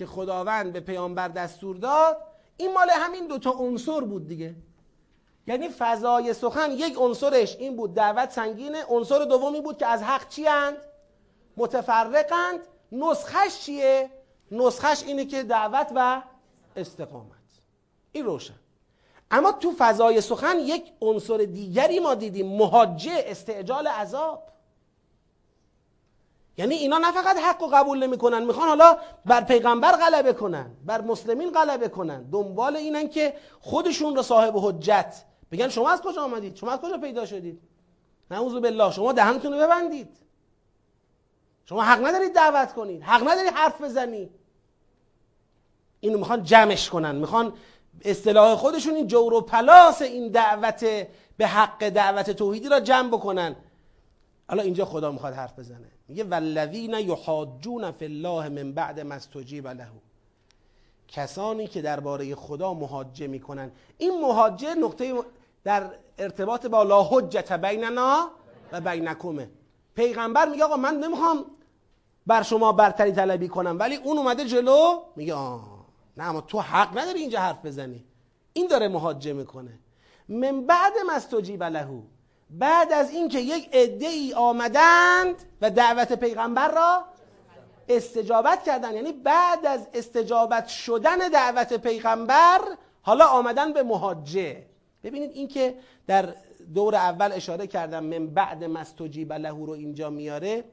که خداوند به پیامبر دستور داد این مال همین دوتا عنصر بود دیگه. یعنی فضای سخن یک عنصرش این بود دعوت سنگینه عنصر دومی بود که از حق چی اند؟ متفرقند. نسخش چیه؟ نسخش اینه که دعوت و استقامت. این روشن. اما تو فضای سخن یک عنصر دیگری ما دیدیم مهاجه استعجال عذاب. یعنی اینا نه فقط حق و قبول نمی‌کنن می‌خوان حالا بر پیغمبر غلبه کنن بر مسلمین غلبه کنن. دنبال اینن که خودشون رو صاحب حجت. بگن شما از کجا آمدید؟ شما از کجا پیدا شدید؟ نعوذ بالله شما دهنتون رو ببندید. شما حق ندارید دعوت کنید. حق ندارید حرف بزنید. اینو می‌خوان جمعش کنن. می‌خوان اصطلاح خودشون این جور و پلاس این دعوت به حق دعوت توحیدی را جمع بکنن. حالا اینجا خدا می‌خواد حرف بزنه. میگه والذین یحاجون فی الله من بعد ما استجیب له. کسانی که درباره خدا محاجه می‌کنن. این محاجه نقطه در ارتباط با لا حجت بیننا و بینکمه. پیغمبر میگه آقا من نمی‌خوام بر شما برتری طلبی کنم ولی اون اومده جلو میگه آه نه اما تو حق نداری اینجا حرف بزنی. این داره مهاجه می‌کنه. من بعد مستجیب لهو بعد از اینکه یک عده ای آمدند و دعوت پیغمبر را استجابت کردن یعنی بعد از استجابت شدن دعوت پیغمبر حالا آمدن به مهاجه ببینید اینکه در دور اول اشاره کردم من بعد مستجیب له رو اینجا میاره.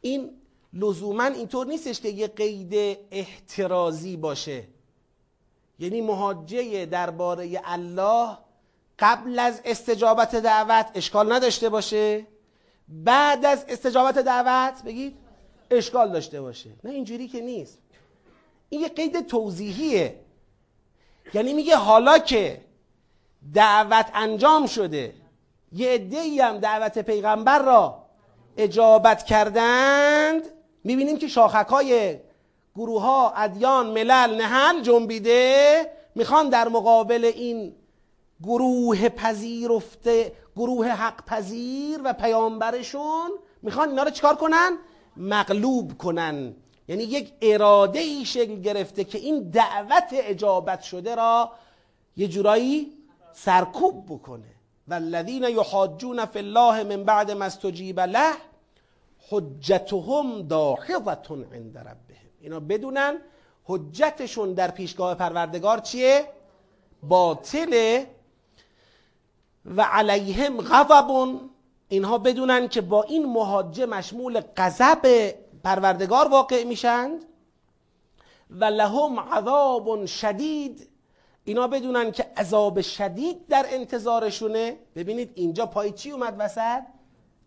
این لزوما اینطور نیستش که یه قید احترازی باشه. یعنی مهاجه درباره الله قبل از استجابت دعوت اشکال نداشته باشه. بعد از استجابت دعوت بگید اشکال داشته باشه. نه اینجوری که نیست. این یه قید توضیحیه. یعنی میگه حالا که دعوت انجام شده یه عده‌ای هم دعوت پیغمبر را اجابت کردند می‌بینیم که شاخکای گروه ها ادیان ملل نهل جنبیده می‌خوان در مقابل این گروه پذیرفته گروه حق پذیر و پیامبرشون می‌خوان اینا رو چیکار کنن؟ مغلوب کنن. یعنی یک اراده ای شکل گرفته که این دعوت اجابت شده را یه جورایی سرکوب بکنه. والذین یحاجون فی الله من بعد ما استجیب له حجتهم داحضه عند ربهم. اینا بدونن حجتشون در پیشگاه پروردگار چیه؟ باطله. و علیهم غضب اینها بدونن که با این مهاجه مشمول غضب پروردگار واقع میشند و لهم عذاب شدید. اینا بدونن که عذاب شدید در انتظارشونه. ببینید اینجا پای چی اومد وسط؟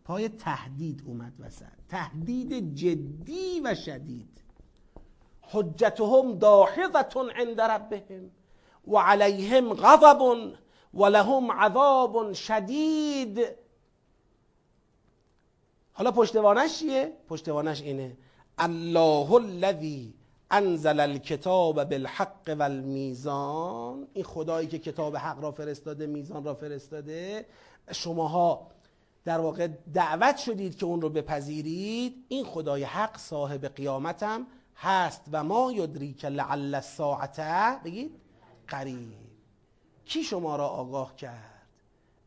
پای تهدید اومد وسط. تهدید جدی و شدید. حجتهم داحظه عند ربهم و علیهم غضب و لهم عذاب شدید. حالا پشتوانش چیه؟ پشتوانش اینه. الله الذی انزل الکتاب بالحق و المیزان این خدایی که کتاب حق را فرستاده میزان را فرستاده. شماها در واقع دعوت شدید که اون رو بپذیرید. این خدای حق صاحب قیامتم هست و ما یدریک لعل الساعته بگید؟ قریب. کی شما را آگاه کرد؟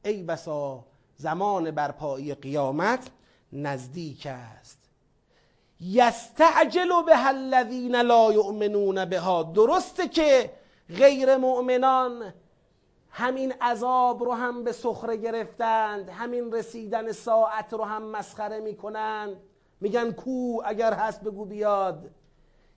ای بسا زمان برپایی قیامت نزدیک است. یستعجل به الذین لا یؤمنون بها. درسته که غیر مؤمنان همین عذاب رو هم به سخره گرفتند همین رسیدن ساعت رو هم مسخره می‌کنند. میگن کو اگر هست بگو بیاد.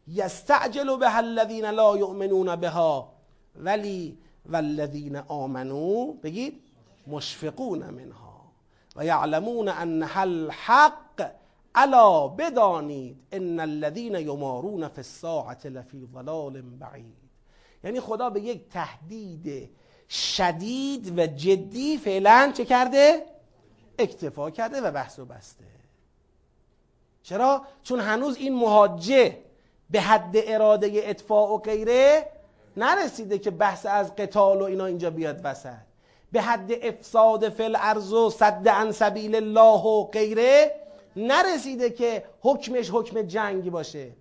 یستعجل به الذین لا یؤمنون بها. ولی والذین آمنو بگید مشفقون منها و یعلمون انها الحق الا بدانید ان الذين یمارون فی الساعه لفی ضلال بعید یعنی خدا به یک تهدید شدید و جدی فعلا چه کرده؟ اکتفا کرده و بحث و بسته چرا؟ چون هنوز این مهاجه به حد اراده اطفاع و غیره نرسیده که بحث از قتال و اینا اینجا بیاد وسط. به حد افساد فل ارز و صد عن سبیل الله و غیره نرسیده که حکمش حکم جنگی باشه.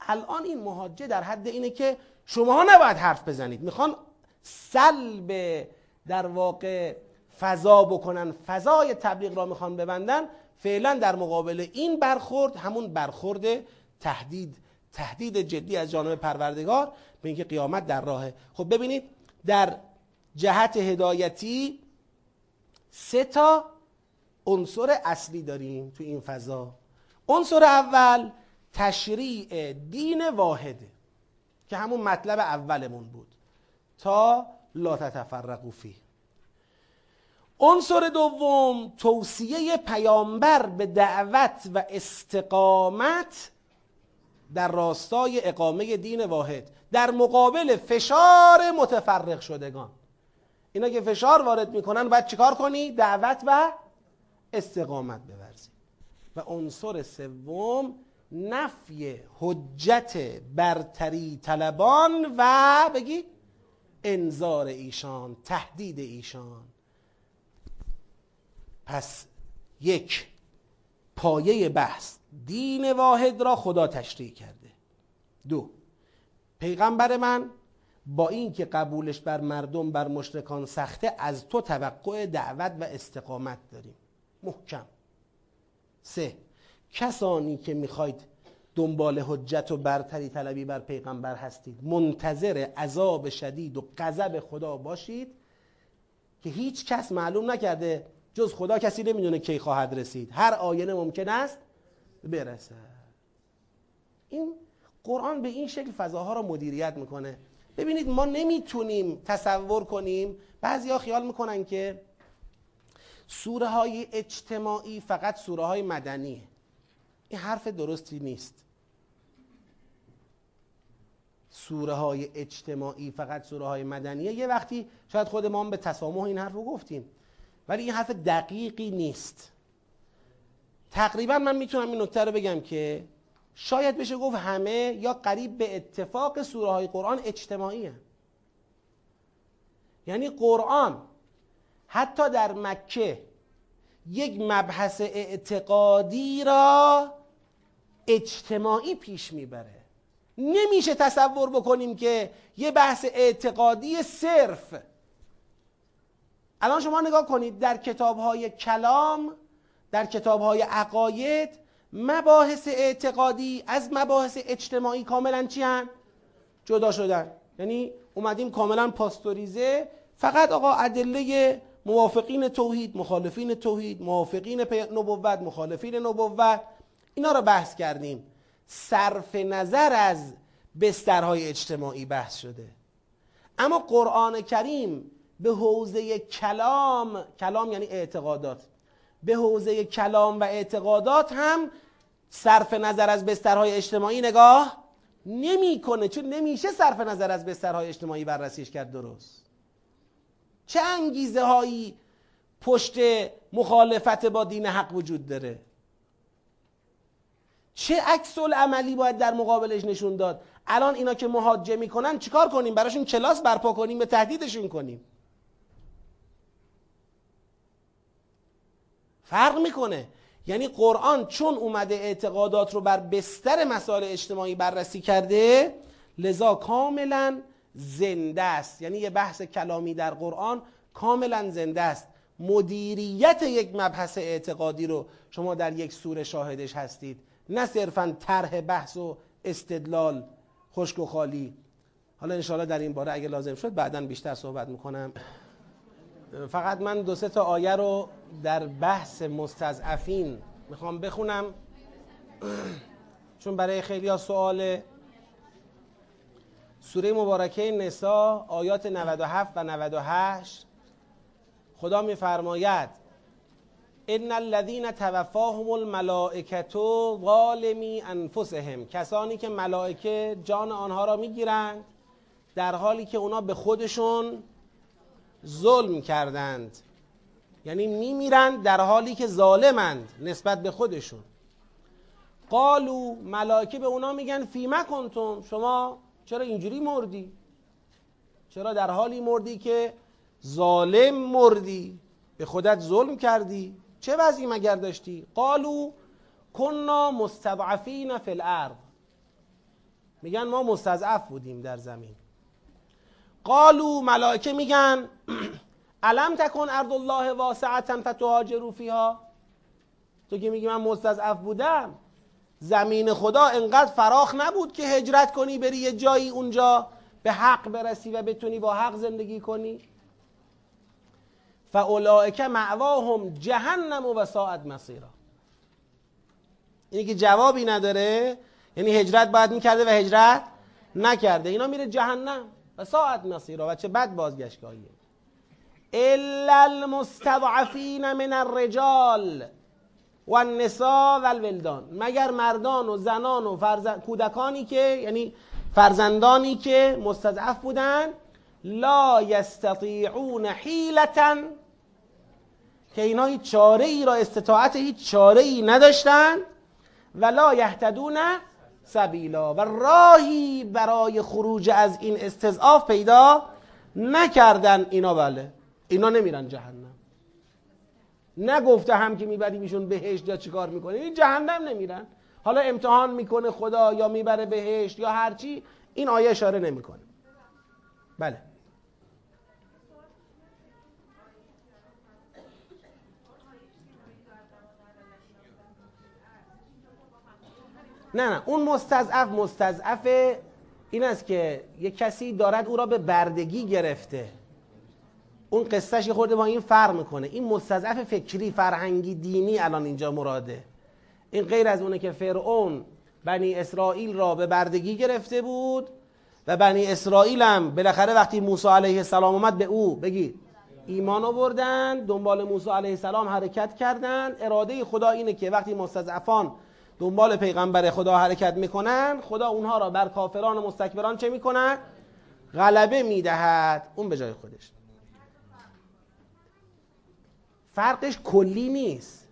الان این مهاجه در حد اینه که شما نباید حرف بزنید. می‌خوان سلب در واقع فضا بکنن. فضای تبلیغ را می‌خوان ببندن. فعلا در مقابل این برخورد همون برخورد تهدید تهدید جدی از جانب پروردگار به اینکه قیامت در راهه. خب ببینید در جهت هدایتی سه تا عنصر اصلی داریم تو این فضا. عنصر اول تشریع دین واحده که همون مطلب اولمون بود. تا لا تتفرقوا فیه. عنصر دوم توصیه پیامبر به دعوت و استقامت در راستای اقامه دین واحد در مقابل فشار متفرق شدگان. اینا که فشار وارد می‌کنن باید چیکار کنی؟ دعوت و استقامت بورزی. و عنصر سوم نفی حجت برتری طلبان و بگی انذار ایشان تهدید ایشان. پس یک پایه بحث. دین واحد را خدا تشریع کرده. دو پیغمبر من با این که قبولش بر مردم بر مشرکان سخته از تو توقع دعوت و استقامت داریم. محکم. سه کسانی که می‌خواید دنبال حجت و برتری طلبی بر پیغمبر هستید منتظر عذاب شدید و غضب خدا باشید که هیچ کس معلوم نکرده جز خدا کسی نمی‌دونه کی خواهد رسید. هر آینه ممکن است برسه. این قرآن به این شکل فضاها را مدیریت می‌کنه. ببینید ما نمی‌تونیم تصور کنیم بعضی خیال می‌کنن که سوره های اجتماعی فقط سوره های مدنیه. این حرف درستی نیست. سوره های اجتماعی فقط سوره های مدنیه. یه وقتی شاید خود ما به تسامح این حرف رو گفتیم ولی این حرف دقیقی نیست. تقریبا من می‌تونم این نکته رو بگم که شاید بشه گفت همه یا قریب به اتفاق سوره های قرآن اجتماعی یعنی قرآن حتی در مکه یک مبحث اعتقادی را اجتماعی پیش می‌بره. نمیشه تصور بکنیم که یه بحث اعتقادی صرف. الان شما نگاه کنید در کتاب های کلام در کتاب های عقاید مباحث اعتقادی از مباحث اجتماعی کاملا چی هن؟ جدا شدن. یعنی اومدیم کاملا پاستوریزه. فقط آقا ادله موافقین توحید مخالفین توحید موافقین نبوت مخالفین نبوت اینا رو بحث کردیم. صرف نظر از بسترهای اجتماعی بحث شده. اما قرآن کریم به حوزه کلام کلام یعنی اعتقادات به حوزه کلام و اعتقادات هم صرف نظر از بسترهای اجتماعی نگاه نمی‌کنه چون نمیشه صرف نظر از بسترهای اجتماعی بررسیش کرد درست. چه انگیزه هایی پشت مخالفت با دین حق وجود داره؟ چه عکس عملی باید در مقابلش نشون داد؟ الان اینا که مهاجه می‌کنن چیکار کنیم؟ براشون کلاس برپا کنیم به تهدیدشون کنیم. فرق می‌کنه. یعنی قرآن چون اومده اعتقادات رو بر بستر مسائل اجتماعی بررسی کرده لذا کاملا زنده است. یعنی یه بحث کلامی در قرآن کاملا زنده است. مدیریت یک مبحث اعتقادی رو شما در یک سوره شاهدش هستید. نه صرفا طرح بحث و استدلال خشک و خالی. حالا انشاءالله در این باره اگه لازم شد بعدا بیشتر صحبت می‌کنم. فقط من دو سه تا آیه رو در بحث مستضعفین می‌خوام بخونم. [CLEARS THROAT] چون برای خیلی ها سواله. سوره مبارکه نسا آیات 97 و 98 خدا میفرماید ان الذين توفاهم الملائکه ظالمی انفسهم. کسانی که ملائکه جان آنها را می‌گیرند در حالی که اونا به خودشون ظلم کردند. یعنی میمیرند در حالی که ظالمند نسبت به خودشون. قالو ملائکه به اونا میگن فیما کنتم. شما چرا اینجوری مردی؟ چرا در حالی مردی که ظالم مردی؟ به خودت ظلم کردی؟ چه وضعی مگر داشتی؟ قالو کنا مستضعفین فی الارض. میگن ما مستضعف بودیم در زمین. قالو ملائکه میگن [CLEARS THROAT] علم تکن ارض الله واسعتا فتهاجروا فیها؟ تو که میگی من مستضعف بودم زمین خدا انقدر فراخ نبود که هجرت کنی بری یه جایی اونجا به حق برسی و بتونی با حق زندگی کنی؟ فاولائک معواهم جهنم و ساعت مصیرا. اینی که جوابی نداره یعنی هجرت باید می‌کرده و هجرت نکرده. اینا میره جهنم و ساعت مصیرا و چه بد بازگشتگاهیه. الا المستضعفین من الرجال و النساء و الولدان مگر مردان و زنان و فرزند کودکانی که یعنی فرزندانی که مستضعف بودن لا یستطیعون حیلتا. که اینا هیچ چاره ای را استطاعت هیچ چاره ای نداشتن ولا یهتدون سبیلا. و راهی برای خروج از این استضعاف پیدا نکردن. اینا بله. اینا نمیرن جهنم. نگفته هم که می‌بریم ایشون بهشت یا چیکار می‌کنه این جهنم نمیرن. حالا امتحان می‌کنه خدا یا می‌بره بهشت یا هرچی این آیه اشاره نمی‌کنه. بله. نه نه. اون مستضعف مستضعف این است که یک کسی دارد او را به بردگی گرفته. اون قصهش یه خورده با این فرق می‌کنه. این مستضعف فکری فرهنگی دینی الان اینجا مراده. این غیر از اونه که فرعون بنی اسرائیل را به بردگی گرفته بود و بنی اسرائیل هم بالاخره وقتی موسی علیه السلام اومد به او بگی ایمان آوردن دنبال موسی علیه السلام حرکت کردند اراده خدا اینه که وقتی مستضعفان دنبال پیغمبر خدا حرکت می‌کنن خدا اونها را بر کافران و مستکبران چه می‌کنن؟ غلبه می‌دهد. اون به جای خودش. فرقش کلی نیست.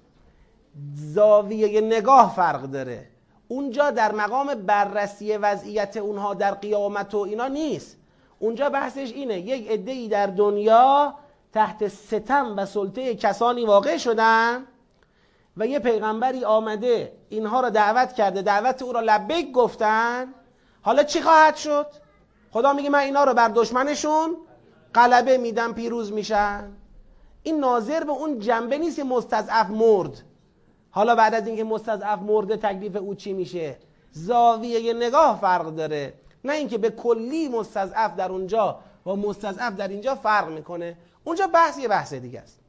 زاویه نگاه فرق داره. اونجا در مقام بررسی وضعیت اونها در قیامت و اینا نیست. اونجا بحثش اینه یک عده‌ای در دنیا تحت ستم و سلطه کسانی واقع شدن و یه پیغمبری آمده اینها را دعوت کرده دعوت او را لبیک گفتن. حالا چی خواهد شد؟ خدا میگه من اینا رو بر دشمنشون غلبه میدم پیروز میشن. این ناظر به اون جنبه نیست که مستضعف مرد. حالا بعد از اینکه مستضعف مرده تکلیف او چی میشه؟ زاویه نگاه فرق داره. نه اینکه به کلی مستضعف در اونجا و مستضعف در اینجا فرق می‌کنه. اونجا بحث یه بحث دیگه است.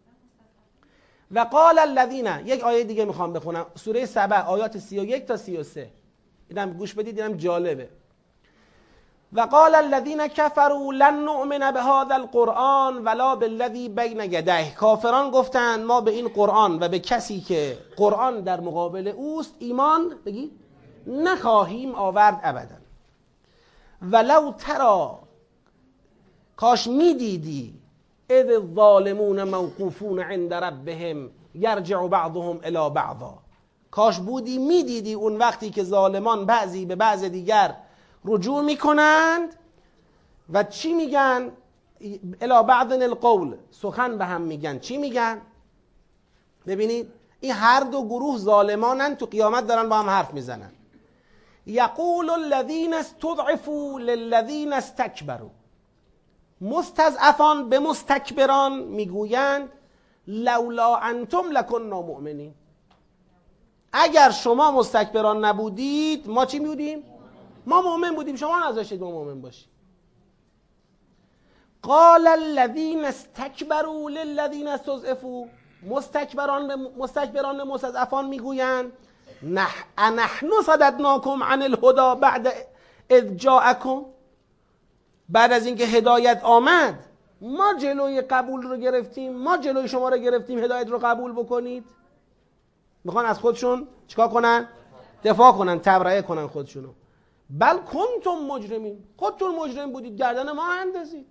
و قال الذین یک آیه دیگه می‌خوام بخونم. سوره سبع آیات 31 تا 33 اینم گوش بدید اینم جالبه. و قال الذين كفروا لن نؤمن بهذا القرآن ولا بالذي بین يديه کافران گفتند ما به این قرآن و به کسی که قرآن در مقابل اوست ایمان بگی نخواهیم آورد ابدا. ولو ترا کاش می‌دیدی اذ الظالمون موقوفون عند ربهم یرجع بعضهم الى بعضا. کاش بودی می‌دیدی اون وقتی که ظالمان بعضی به بعض دیگر رجوع می‌کنند و چی میگن؟ الا بعض القول. سخن به هم میگن. چی میگن؟ ببینید این هر دو گروه ظالمانن تو قیامت دارن با هم حرف می‌زنن. یقول الذین استضعفوا للذین استکبروا. مستضعفان به مستکبران می‌گویند لولا انتم لکننا مؤمنین. اگر شما مستکبران نبودید ما چی بودیم؟ ما مؤمن بودیم شما نذاشتید ما مؤمن باشیم. قال الذين استكبروا للذين استضعفوا. مستکبران به مستکبران مستضعفان می‌گویند نح انحن صددناکم عن الهدى بعد اذ جاءكم بعد از اینکه هدایت آمد ما جلوی قبول رو گرفتیم ما جلوی شما رو گرفتیم هدایت رو قبول بکنید. می‌خوان از خودشون چیکار کنن؟ دفاع کنن تبرئه کنن خودشونو. بل کنتم مجرمین. خودتون مجرم بودید گردن ما اندازید.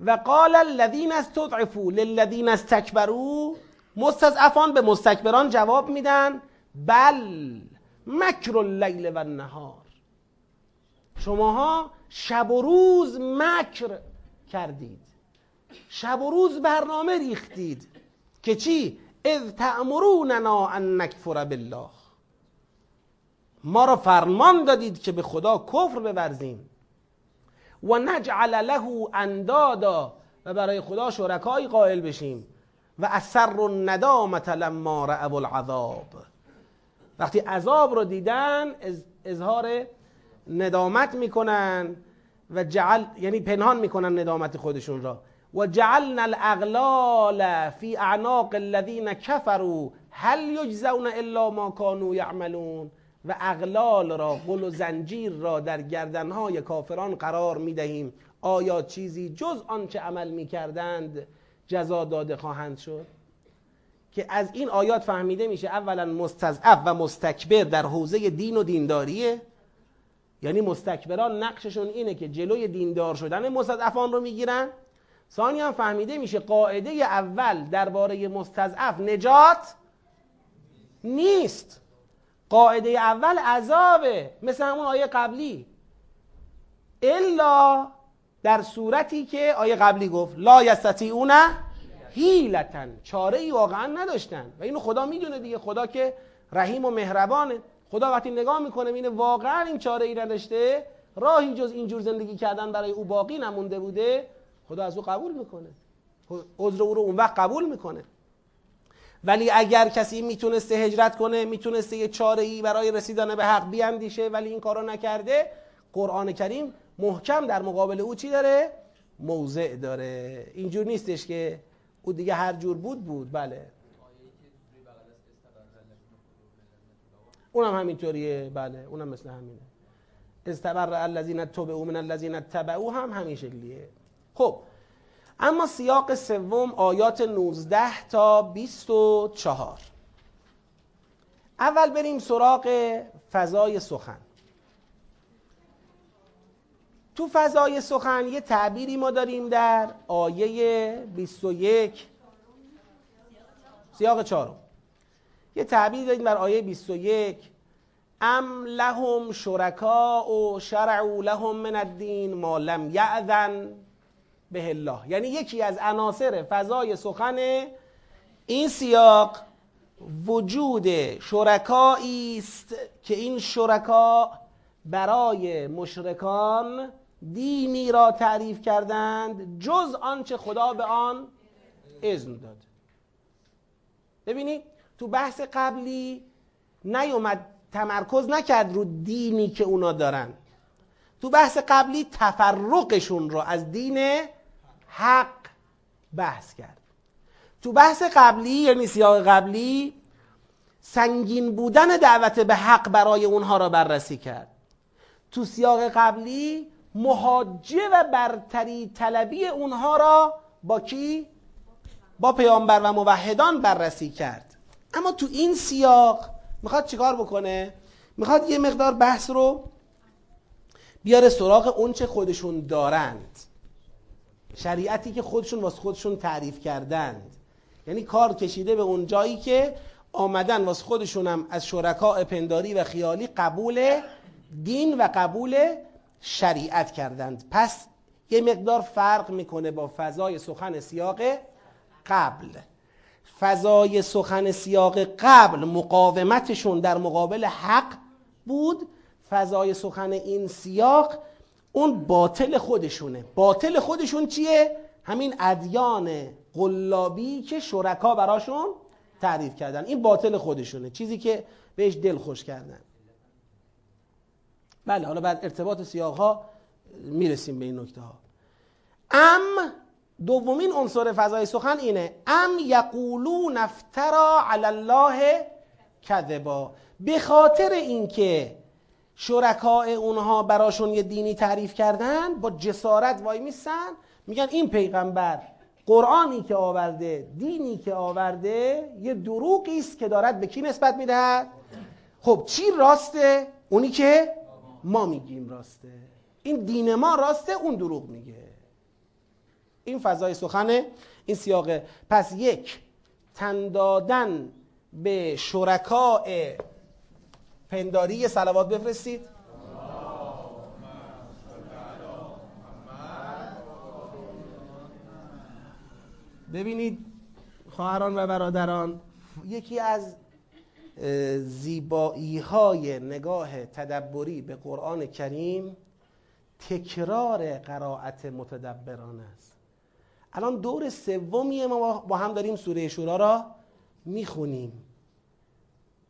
و قال الذين استضعفوا للذين استكبروا مستضعفان به مستکبران جواب میدن بل مکر اللیل و النهار. شماها شب و روز مکر کردید. شب و روز برنامه ریختید که چی؟ اذ تأمروننا ان نکفر بالله. ما را فرمان دادید که به خدا کفر بورزیم. و نجعل له اندادا و برای خدا شرکایی قائل بشیم. و اثر الندامت لما رأوا العذاب. وقتی عذاب رو دیدن اظهار ندامت می‌کنن و جعل یعنی پنهان می‌کنن ندامت خودشون را. و جعلنا الاغلال فی اعناق الذین کفروا هل یجزون الا ما كانوا یعملون؟ و اغلال را قل و زنجیر را در گردنهای کافران قرار می‌دهیم. آیا چیزی جز آنچه عمل می‌کردند جزا داده خواهند شد؟ که از این آیات فهمیده میشه اولا مستضعف و مستکبر در حوزه دین و دینداریه. یعنی مستکبران نقششون اینه که جلوی دیندار شدن مستضعفان رو می‌گیرن. ثانی هم فهمیده میشه قاعده اول درباره مستضعف نجات نیست. قاعده اول عذابه مثل همون آیه قبلی. الا در صورتی که آیه قبلی گفت لا یستطیعون هیلتن چاره ای واقعا نداشتن. و اینو خدا می‌دونه دیگه. خدا که رحیم و مهربانه. خدا وقتی نگاه می‌کنه اینه واقعا این چاره ای نداشته. راهی جز اینجور زندگی کردن برای او باقی نمونده بوده. خدا از او قبول می‌کنه. عذر او رو اون وقت قبول می‌کنه. ولی اگر کسی می‌تونسته هجرت کنه می‌تونسته یه چاره ای برای رسیدن به حق بیاندیشه ولی این کارو نکرده قرآن کریم محکم در مقابل او چی داره؟ موضع داره. اینجور نیستش که او دیگه هر جور بود بود. بله. اونم همینطوریه. بله. اونم مثل همینه. استبر الذین تبعوا من الذین تبعوا هم همین شکلیه. خب. اما سیاق سوم آیات 19 تا 24 اول بریم سراغ فضای سخن. تو فضای سخن یه تعبیری ما داریم در آیه 21 سیاق چهارم. یه تعبیر داریم در آیه 21 ام لهم شرکا و شرعوا لهم من الدین ما لم یعذن به الله. یعنی یکی از عناصر فضای سخن این سیاق وجود شرکایی است که این شرکا برای مشرکان دینی را تعریف کردند جز آنچه خدا به آن اذن داد. ببینید تو بحث قبلی نیومد تمرکز نکرد رو دینی که اونا دارن. تو بحث قبلی تفرقشون رو از دین حق بحث کرد تو بحث قبلی یعنی سیاق قبلی سنگین بودن دعوت به حق برای اونها را بررسی کرد تو سیاق قبلی مهاجه و برتری طلبی اونها را با کی؟ با پیامبر و موحدان بررسی کرد اما تو این سیاق می‌خواد چیکار بکنه؟ می‌خواد یه مقدار بحث رو بیاره سراغ اونچه خودشون دارند شریعتی که خودشون واسه خودشون تعریف کردند. یعنی کار کشیده به اون جایی که آمدن واسه خودشون هم از شرکاء پنداری و خیالی قبول دین و قبول شریعت کردند. پس یه مقدار فرق می‌کنه با فضای سخن سیاق قبل. فضای سخن سیاق قبل مقاومتشون در مقابل حق بود. فضای سخن این سیاق اون باطل خودشونه. باطل خودشون چیه؟ همین ادیان قلابی که شرکا براشون تعریف کردن. این باطل خودشونه. چیزی که بهش دل خوش کردن. بله حالا بعد ارتباط سیاق ها می‌رسیم به این نکته ها. ام دومین عنصر فضای سخن اینه. ام یقولون افترا علی الله کذبا. به خاطر اینکه شرکای اونها براشون یه دینی تعریف کردن با جسارت وای میسن میگن این پیغمبر قرآنی که آورده دینی که آورده یه دروغی است که دارد به کی نسبت می‌دهد؟ خب چی راسته؟ اونی که ما میگیم راسته. این دین ما راسته اون دروغ میگه. این فضای سخنه این سیاقه. پس یک تندادن به شرکای پنداری سلوات بفرستید. ببینید خواهران و برادران یکی از زیبایی های نگاه تدبری به قرآن کریم تکرار قرائت متدبران است. الان دور سومی ما با هم داریم سوره شورا را می‌خونیم.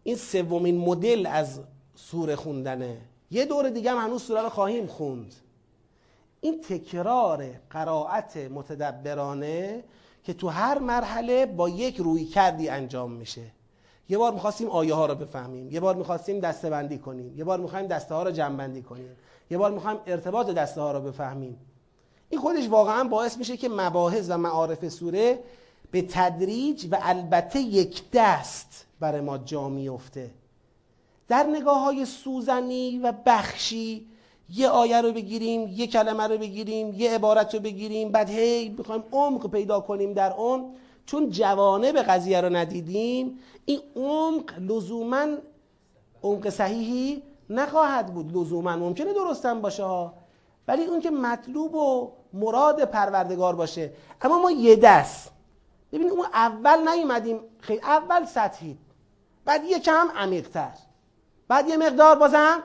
این سومین مدل از سوره خوندنه. یه دور دیگه هم هنوز سوره رو خواهیم خوند. این تکرار قرائت متدبرانه که تو هر مرحله با یک روی کردی انجام میشه. یه بار می‌خواستیم آیه ها رو بفهمیم. یه بار می‌خواستیم دسته بندی کنیم. یه بار می‌خوایم دسته ها رو جمع بندی کنیم. یه بار می‌خوایم ارتباط دسته ها رو بفهمیم. این خودش واقعا باعث میشه که مباحث و معارف سوره به تدریج و البته یک دست برای ما جا میفته در نگاه های سوزنی و بخشی یه آیه رو بگیریم یه کلمه رو بگیریم یه عبارت رو بگیریم بعد هی بخوایم عمق پیدا کنیم در اون. چون جوانه به قضیه رو ندیدیم این عمق لزوما عمق صحیحی نخواهد بود. لزوما ممکنه درستم باشه ها ولی اون که مطلوب و مراد پروردگار باشه. اما ما یه دست ببینید اون اول نیومدیم خیلی اول سطحی بعد یه کم عمیقتر. بعد یه مقدار بازم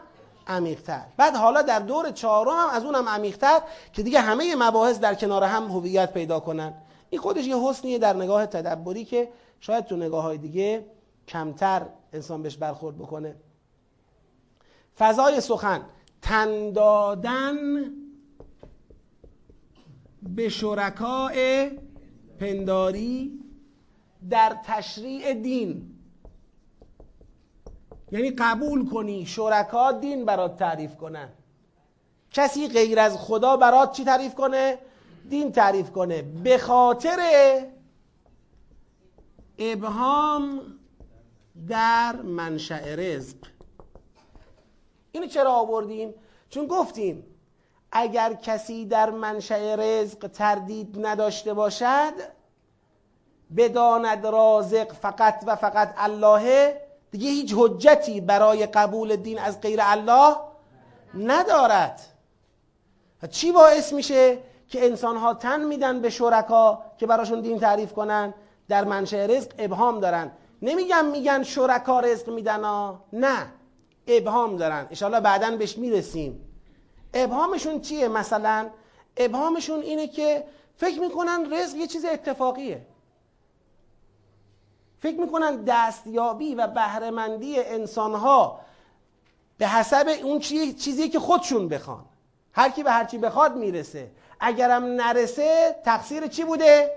عمیقتر. بعد حالا در دور چهارم هم از اونم عمیقتر که دیگه همه مباحث در کنار هم هویت پیدا کنن. این خودش یه حسنیه در نگاه تدبری که شاید تو نگاه های دیگه کمتر انسان بهش برخورد بکنه. فضای سخن. تن دادن به شرکاء پنداری در تشریع دین یعنی قبول کنی شرکا دین برات تعریف کنن کسی غیر از خدا برات چی تعریف کنه؟ دین تعریف کنه به خاطر ابهام در منشأ رزق اینو چرا آوردیم؟ چون گفتیم اگر کسی در منشأ رزق تردید نداشته باشد بداند رازق فقط و فقط اللهه دیگه هیچ حجتی برای قبول دین از غیر الله ندارد. چی باعث میشه که انسان ها تن میدن به شرکا که براشون دین تعریف کنن؟ در منشأ رزق ابهام دارن. نمیگم میگن شرکا رزق میدن ها نه ابهام دارن. انشاءالله بعدا بهش می‌رسیم. ابهامشون چیه مثلا؟ ابهامشون اینه که فکر می‌کنن رزق یه چیز اتفاقیه. فکر می‌کنن دستیابی و بهرهمندی انسانها به حسب اون چیزی که خودشون بخوان. هر کی به هر چی بخواد می‌رسه. اگرم نرسه تقصیر چی بوده؟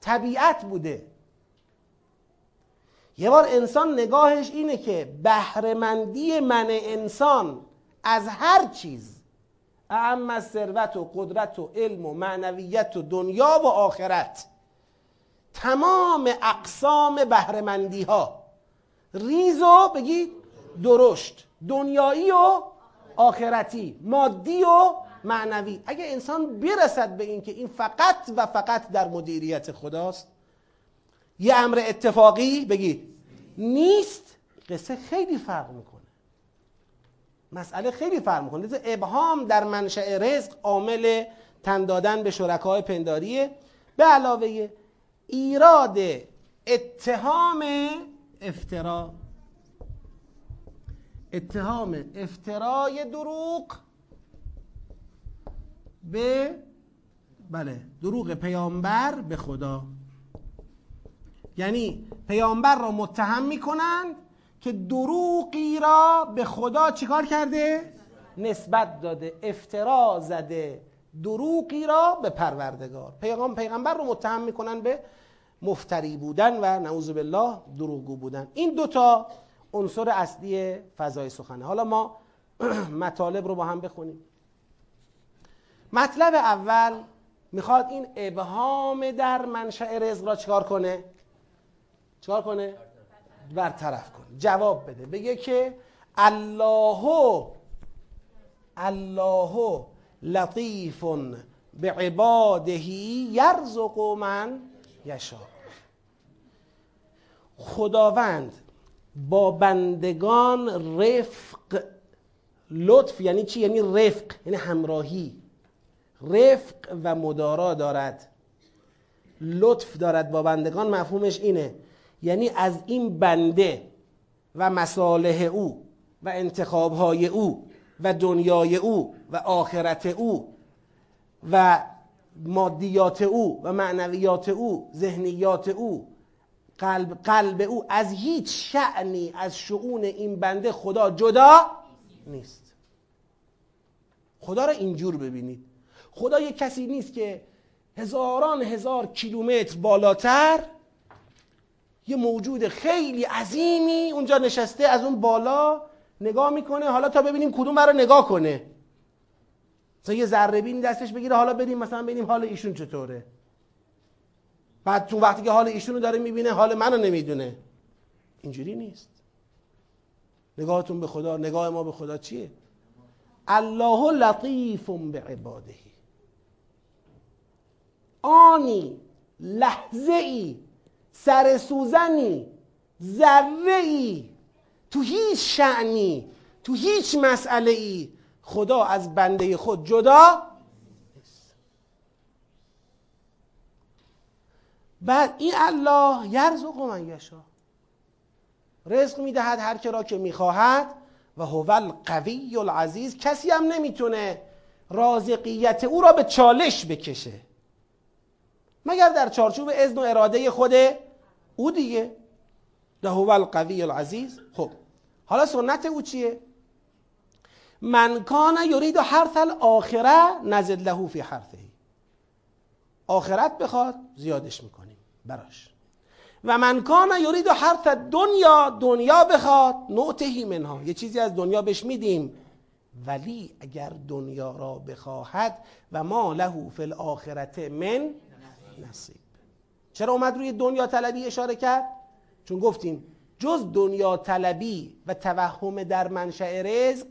طبیعت بوده. یه بار انسان نگاهش اینه که بهرهمندی من انسان از هر چیز. اعم از ثروت و قدرت و علم و معنویت و دنیا و آخرت. تمام اقسام بهرهمندی ها ریز و بگید درشت. دنیایی و آخرتی. مادی و معنوی. اگه انسان برسد به این که این فقط و فقط در مدیریت خداست یه امر اتفاقی بگید نیست. قصه خیلی فرق می‌کنه. مسئله خیلی فرق می‌کنه. ابهام در منشأ رزق عامل تن دادن به شرکای پنداریه. به علاوه ایراد اتهام افترا. اتهام افترای دروغ به بله دروغ پیامبر به خدا. یعنی پیامبر را متهم می‌کنند که دروغی را به خدا چیکار کرده؟ نسبت داده افترا زده. دروغی را به پروردگار. پیغام پیغمبر رو متهم می‌کنن به مفتری بودن و نعوذ بالله دروغگو بودن. این دوتا عنصر اصلی فضای سخنه. حالا ما [CLEARS THROAT] مطالب رو با هم بخونیم. مطلب اول می‌خواد این ابهام در منشأ رزق را چکار کنه؟ چکار کنه؟ برطرف کنه جواب بده. بگه که الله الله لطیف به عباده یرزق من یشا خداوند با بندگان رفق لطف یعنی چی؟ یعنی رفق یعنی همراهی. رفق و مدارا دارد. لطف دارد با بندگان. مفهومش اینه. یعنی از این بنده و مصالح او و انتخابهای او و دنیای او و آخرت او و مادیات او و معنویات او ذهنیات او قلب قلب او از هیچ شعنی از شعون این بنده خدا جدا نیست. خدا را اینجور ببینید. خدا یک کسی نیست که هزاران هزار کیلومتر بالاتر یه موجود خیلی عظیمی اونجا نشسته از اون بالا نگاه می‌کنه. حالا تا ببینیم کدوم رو نگاه کنه. مثلا یه ذره بین دستش بگیره حالا بریم مثلا ببینیم حال ایشون چطوره. بعد تو وقتی که حال ایشون رو داره می‌بینه حال منو نمی‌دونه. اینجوری نیست. نگاهتون به خدا نگاه ما به خدا چیه؟ الله لطیف به عباده آنی لحظه ای سر سوزنی ذره ای تو هیچ شعنی تو هیچ مسئله ای خدا از بنده خود جدا بعد این الله یرزق من یشا رزق می‌دهد هر که را که می‌خواهد و هو القوی العزیز. کسی هم نمی‌تونه رازقیت او را به چالش بکشه. مگر در چارچوب اذن و اراده خود او دیگه؟ ده هو القوی العزیز. خب حالا سنت او چیه؟ من کان یرید حرث الاخره نزد له فی حرثه. آخرت بخواد زیادش می‌کنیم براش. و من کان یرید حرث دنیا دنیا بخواد نعتهی منها. یه چیزی از دنیا بهش میدیم. ولی اگر دنیا را بخواهد و ما له فی الاخرت من نصیب. چرا اومد روی دنیا طلبی اشاره کرد؟ چون گفتیم جز دنیا طلبی و توهم در منشأ رزق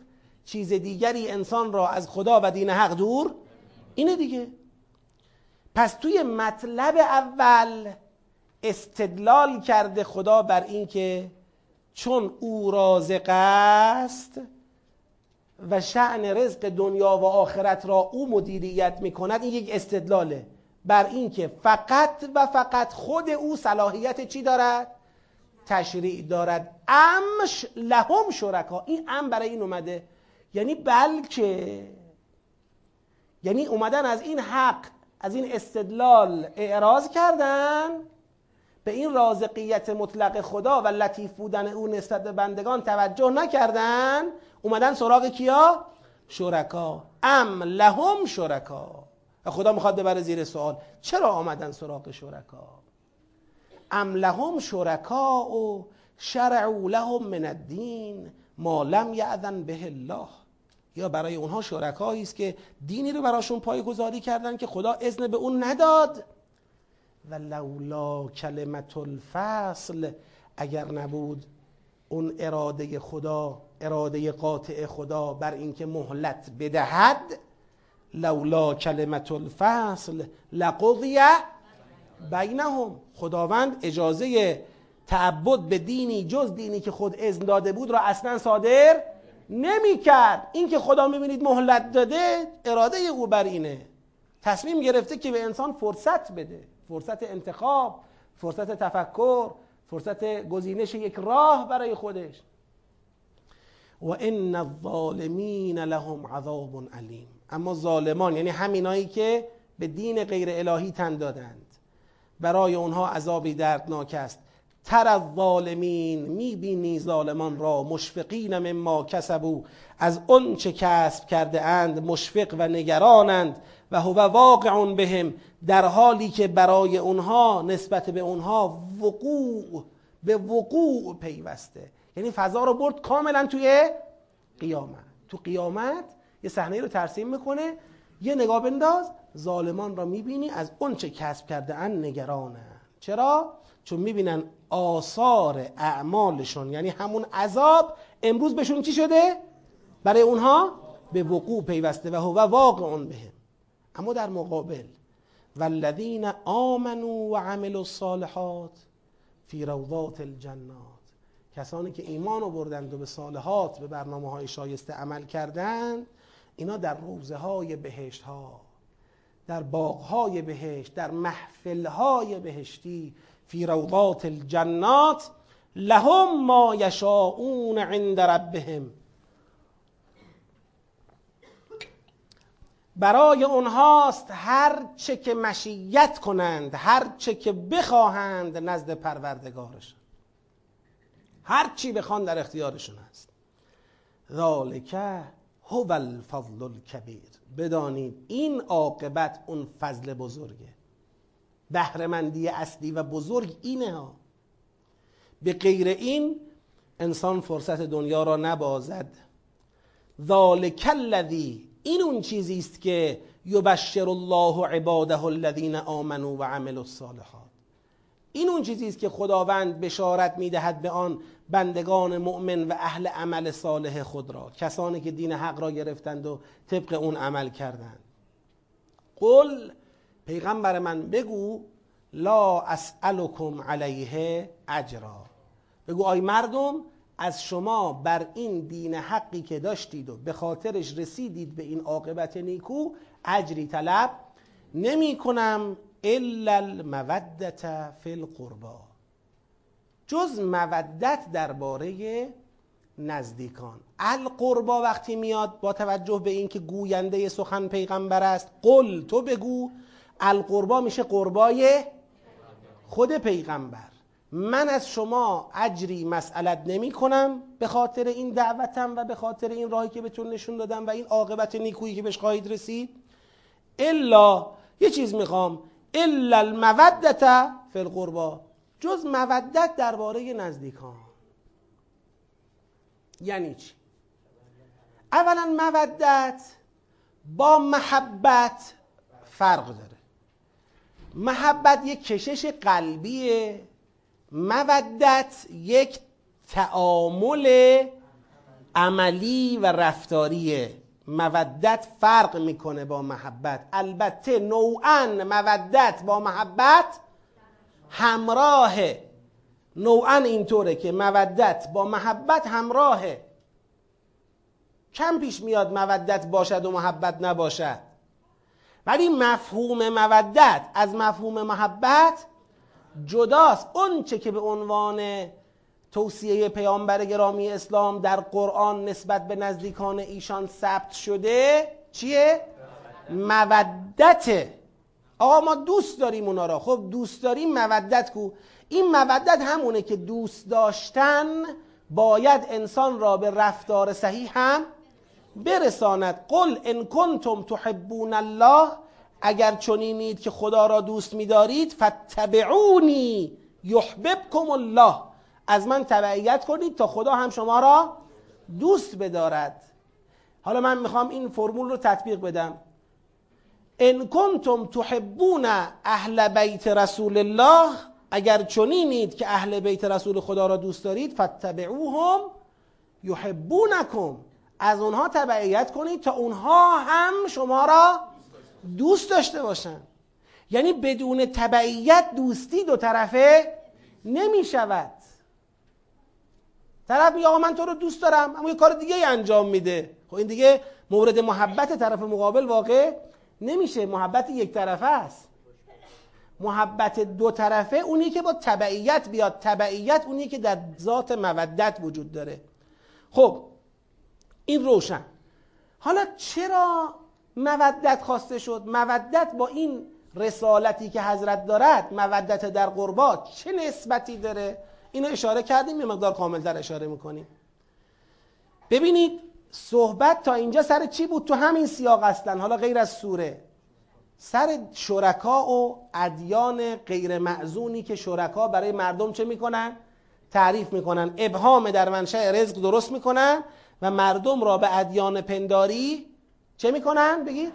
چیز دیگری انسان را از خدا و دین حق دور اینه دیگه. پس توی مطلب اول استدلال کرده خدا بر اینکه چون او رازق است و شعن رزق دنیا و آخرت را او مدیریت می‌کند این یک استدلاله. بر اینکه فقط و فقط خود او صلاحیت چی دارد؟ تشریع دارد. امش لهم شرکا. این ام برای این اومده. یعنی بلکه یعنی اومدن از این حق از این استدلال اعراض کردن به این رازقیت مطلق خدا و لطیف بودن او نسبت به بندگان توجه نکردن اومدن سراغ کیا؟ شرکا. ام لهم شرکا. و خدا می‌خواد ببره زیر سوال. چرا آمدن سراغ شرکا؟ ام لهم شرکا و شرعوا لهم من الدین ما لم یعذن به الله. یا برای اونها شرکایی است که دینی رو براشون پایگذاری کردن که خدا اذن به اون نداد. و لولا کلمت الفصل اگر نبود اون اراده خدا اراده قاطع خدا بر اینکه مهلت بدهد لولا کلمت الفصل لقضی بینهم. خداوند اجازه تعبد به دینی جز دینی که خود اذن داده بود را اصلا صادر نمی کرد این که خدا می‌بینید مهلت داده اراده او بر اینه. تصمیم گرفته که به انسان فرصت بده. فرصت انتخاب فرصت تفکر فرصت گزینش یک راه برای خودش. و ان الظالمین لهم عذاب علیم. اما ظالمان یعنی همینایی که به دین غیر الهی تن دادند. برای اونها عذابی دردناک است. تر از ظالمین می‌بینی ظالمان را مشفقین مما کسبو از اون چه کسب کرده اند مشفق و نگرانند و هو واقع بهم. در حالی که برای اونها نسبت به اونها وقوع به وقوع پیوسته. یعنی فضا رو برد کاملا توی قیامت. تو قیامت یه صحنه رو ترسیم می‌کنه. یه نگاه بنداز ظالمان را می‌بینی از اون چه کسب کرده اند نگرانند چرا؟ چون می‌بینن آثار اعمالشون یعنی همون عذاب امروز بهشون چی شده؟ برای اونها به وقوع پیوسته و هو واقع بهم. اما در مقابل والذین آمنوا و عملوا الصالحات فی روضات الجنات. کسانی که ایمان آوردند و به صالحات به برنامه های شایسته عمل کردند اینا در روزه های بهشت ها در باغ های بهشت در محفل های بهشتی فی روضات الجنات لهم ما یشاءون عند ربهم. برای اونهاست هر چه که مشیت کنند هر چه که بخواهند نزد پروردگارشان. هر چی بخوان در اختیارشون هست. ذالک هو الفضل الکبیر. بدانید این عاقبت اون فضل بزرگه. بهرهمندی اصلی و بزرگ اینه ها. به غیر این انسان فرصت دنیا را نبازد. ذالک الذی این اون چیزی است که یبشر الله عباده الذین آمنوا و عملوا الصالحات. این اون چیزی است که خداوند بشارت می‌دهد به آن بندگان مؤمن و اهل عمل صالح خود را کسانی که دین حق را گرفتند و طبق اون عمل کردند. قل پیغمبر من بگو لا اسألكم علیه اجرا. بگو آی مردم از شما بر این دین حقی که داشتید و به خاطرش رسیدید به این عاقبت نیکو اجری طلب نمی کنم الا المودت فی القربا جز مودت درباره نزدیکان. القربا وقتی میاد با توجه به اینکه گوینده سخن پیغمبر است قل تو بگو القربا میشه قربای خود پیغمبر. من از شما اجری مسئلت نمی کنم به خاطر این دعوتم و به خاطر این راهی که بهتون نشون دادم و این عاقبت نیکویی که بهش خواهید رسید. الا یه چیز می‌خوام. الا المودت فی القربا جز مودت درباره نزدیکان. یعنی چی؟ اولا مودت با محبت فرق داره. محبت یک کشش قلبیه. مودت یک تعامل عملی و رفتاریه. مودت فرق می‌کنه با محبت. البته نوعا مودت با محبت همراهه نوعا اینطوره که مودت با محبت همراهه کم پیش میاد مودت باشد و محبت نباشد. ولی مفهوم مودت از مفهوم محبت جداست. اون چه که به عنوان توصیه پیامبر گرامی اسلام در قرآن نسبت به نزدیکان ایشان ثبت شده چیه؟ مودته. آقا ما دوست داریم اونا را. خب دوست داریم مودت کو؟ این مودت همونه که دوست داشتن باید انسان را به رفتار صحیح هم برساند. قل ان کنتم تحبون الله. اگر چنینید که خدا را دوست می‌دارید فتبعونی یحببکم الله. از من تبعیت کنید تا خدا هم شما را دوست بدارد. حالا من می‌خوام این فرمول رو تطبیق بدم. ان کنتم تحبون اهل بیت رسول الله اگر چنینید که اهل بیت رسول خدا را دوست دارید فتبعوهم یحبونکم. از اونها تبعیت کنید تا اونها هم شما را دوست داشته باشن. یعنی بدون تبعیت دوستی دو طرفه نمی شود طرف میگه آقا من تو رو دوست دارم اما یه کار دیگه ای انجام میده. خب این دیگه مورد محبت طرف مقابل واقع نمیشه. محبت یک طرفه است. محبت دو طرفه اونی که با تبعیت بیاد. تبعیت اونی که در ذات مودت وجود داره. خب این روشن. حالا چرا مودت خواسته شد؟ مودت با این رسالتی که حضرت دارد مودت در قربات چه نسبتی داره؟ اینو اشاره کردیم یه مقدار کاملتر اشاره می‌کنیم. ببینید صحبت تا اینجا سر چی بود؟ تو همین سیاق اصلا حالا غیر از سوره. سر شرکا و ادیان غیر معزونی که شرکا برای مردم چه می‌کنن؟ تعریف می‌کنن. ابهام در منشأ رزق درست می‌کنن و مردم را به ادیان پنداری چه می‌کنن؟ بگید.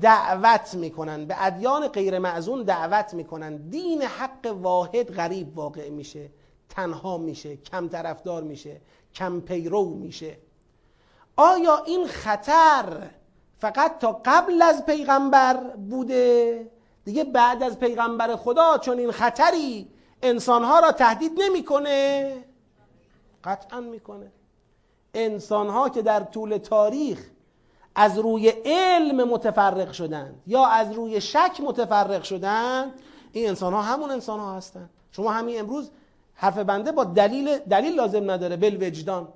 دعوت می‌کنن. به ادیان غیر معزون دعوت می‌کنن. دین حق واحد غریب واقع میشه. تنها میشه کم طرفدار میشه کم پیرو میشه. آیا این خطر فقط تا قبل از پیغمبر بوده؟ دیگه بعد از پیغمبر خدا چون این خطری انسانها را تهدید نمی‌کنه؟ قطعا می‌کنه. انسانها که در طول تاریخ از روی علم متفرق شدند یا از روی شک متفرق شدند این انسان ها همون انسان ها هستند. شما همین امروز حرف بنده با دلیل دلیل لازم نداره. بل وجدان.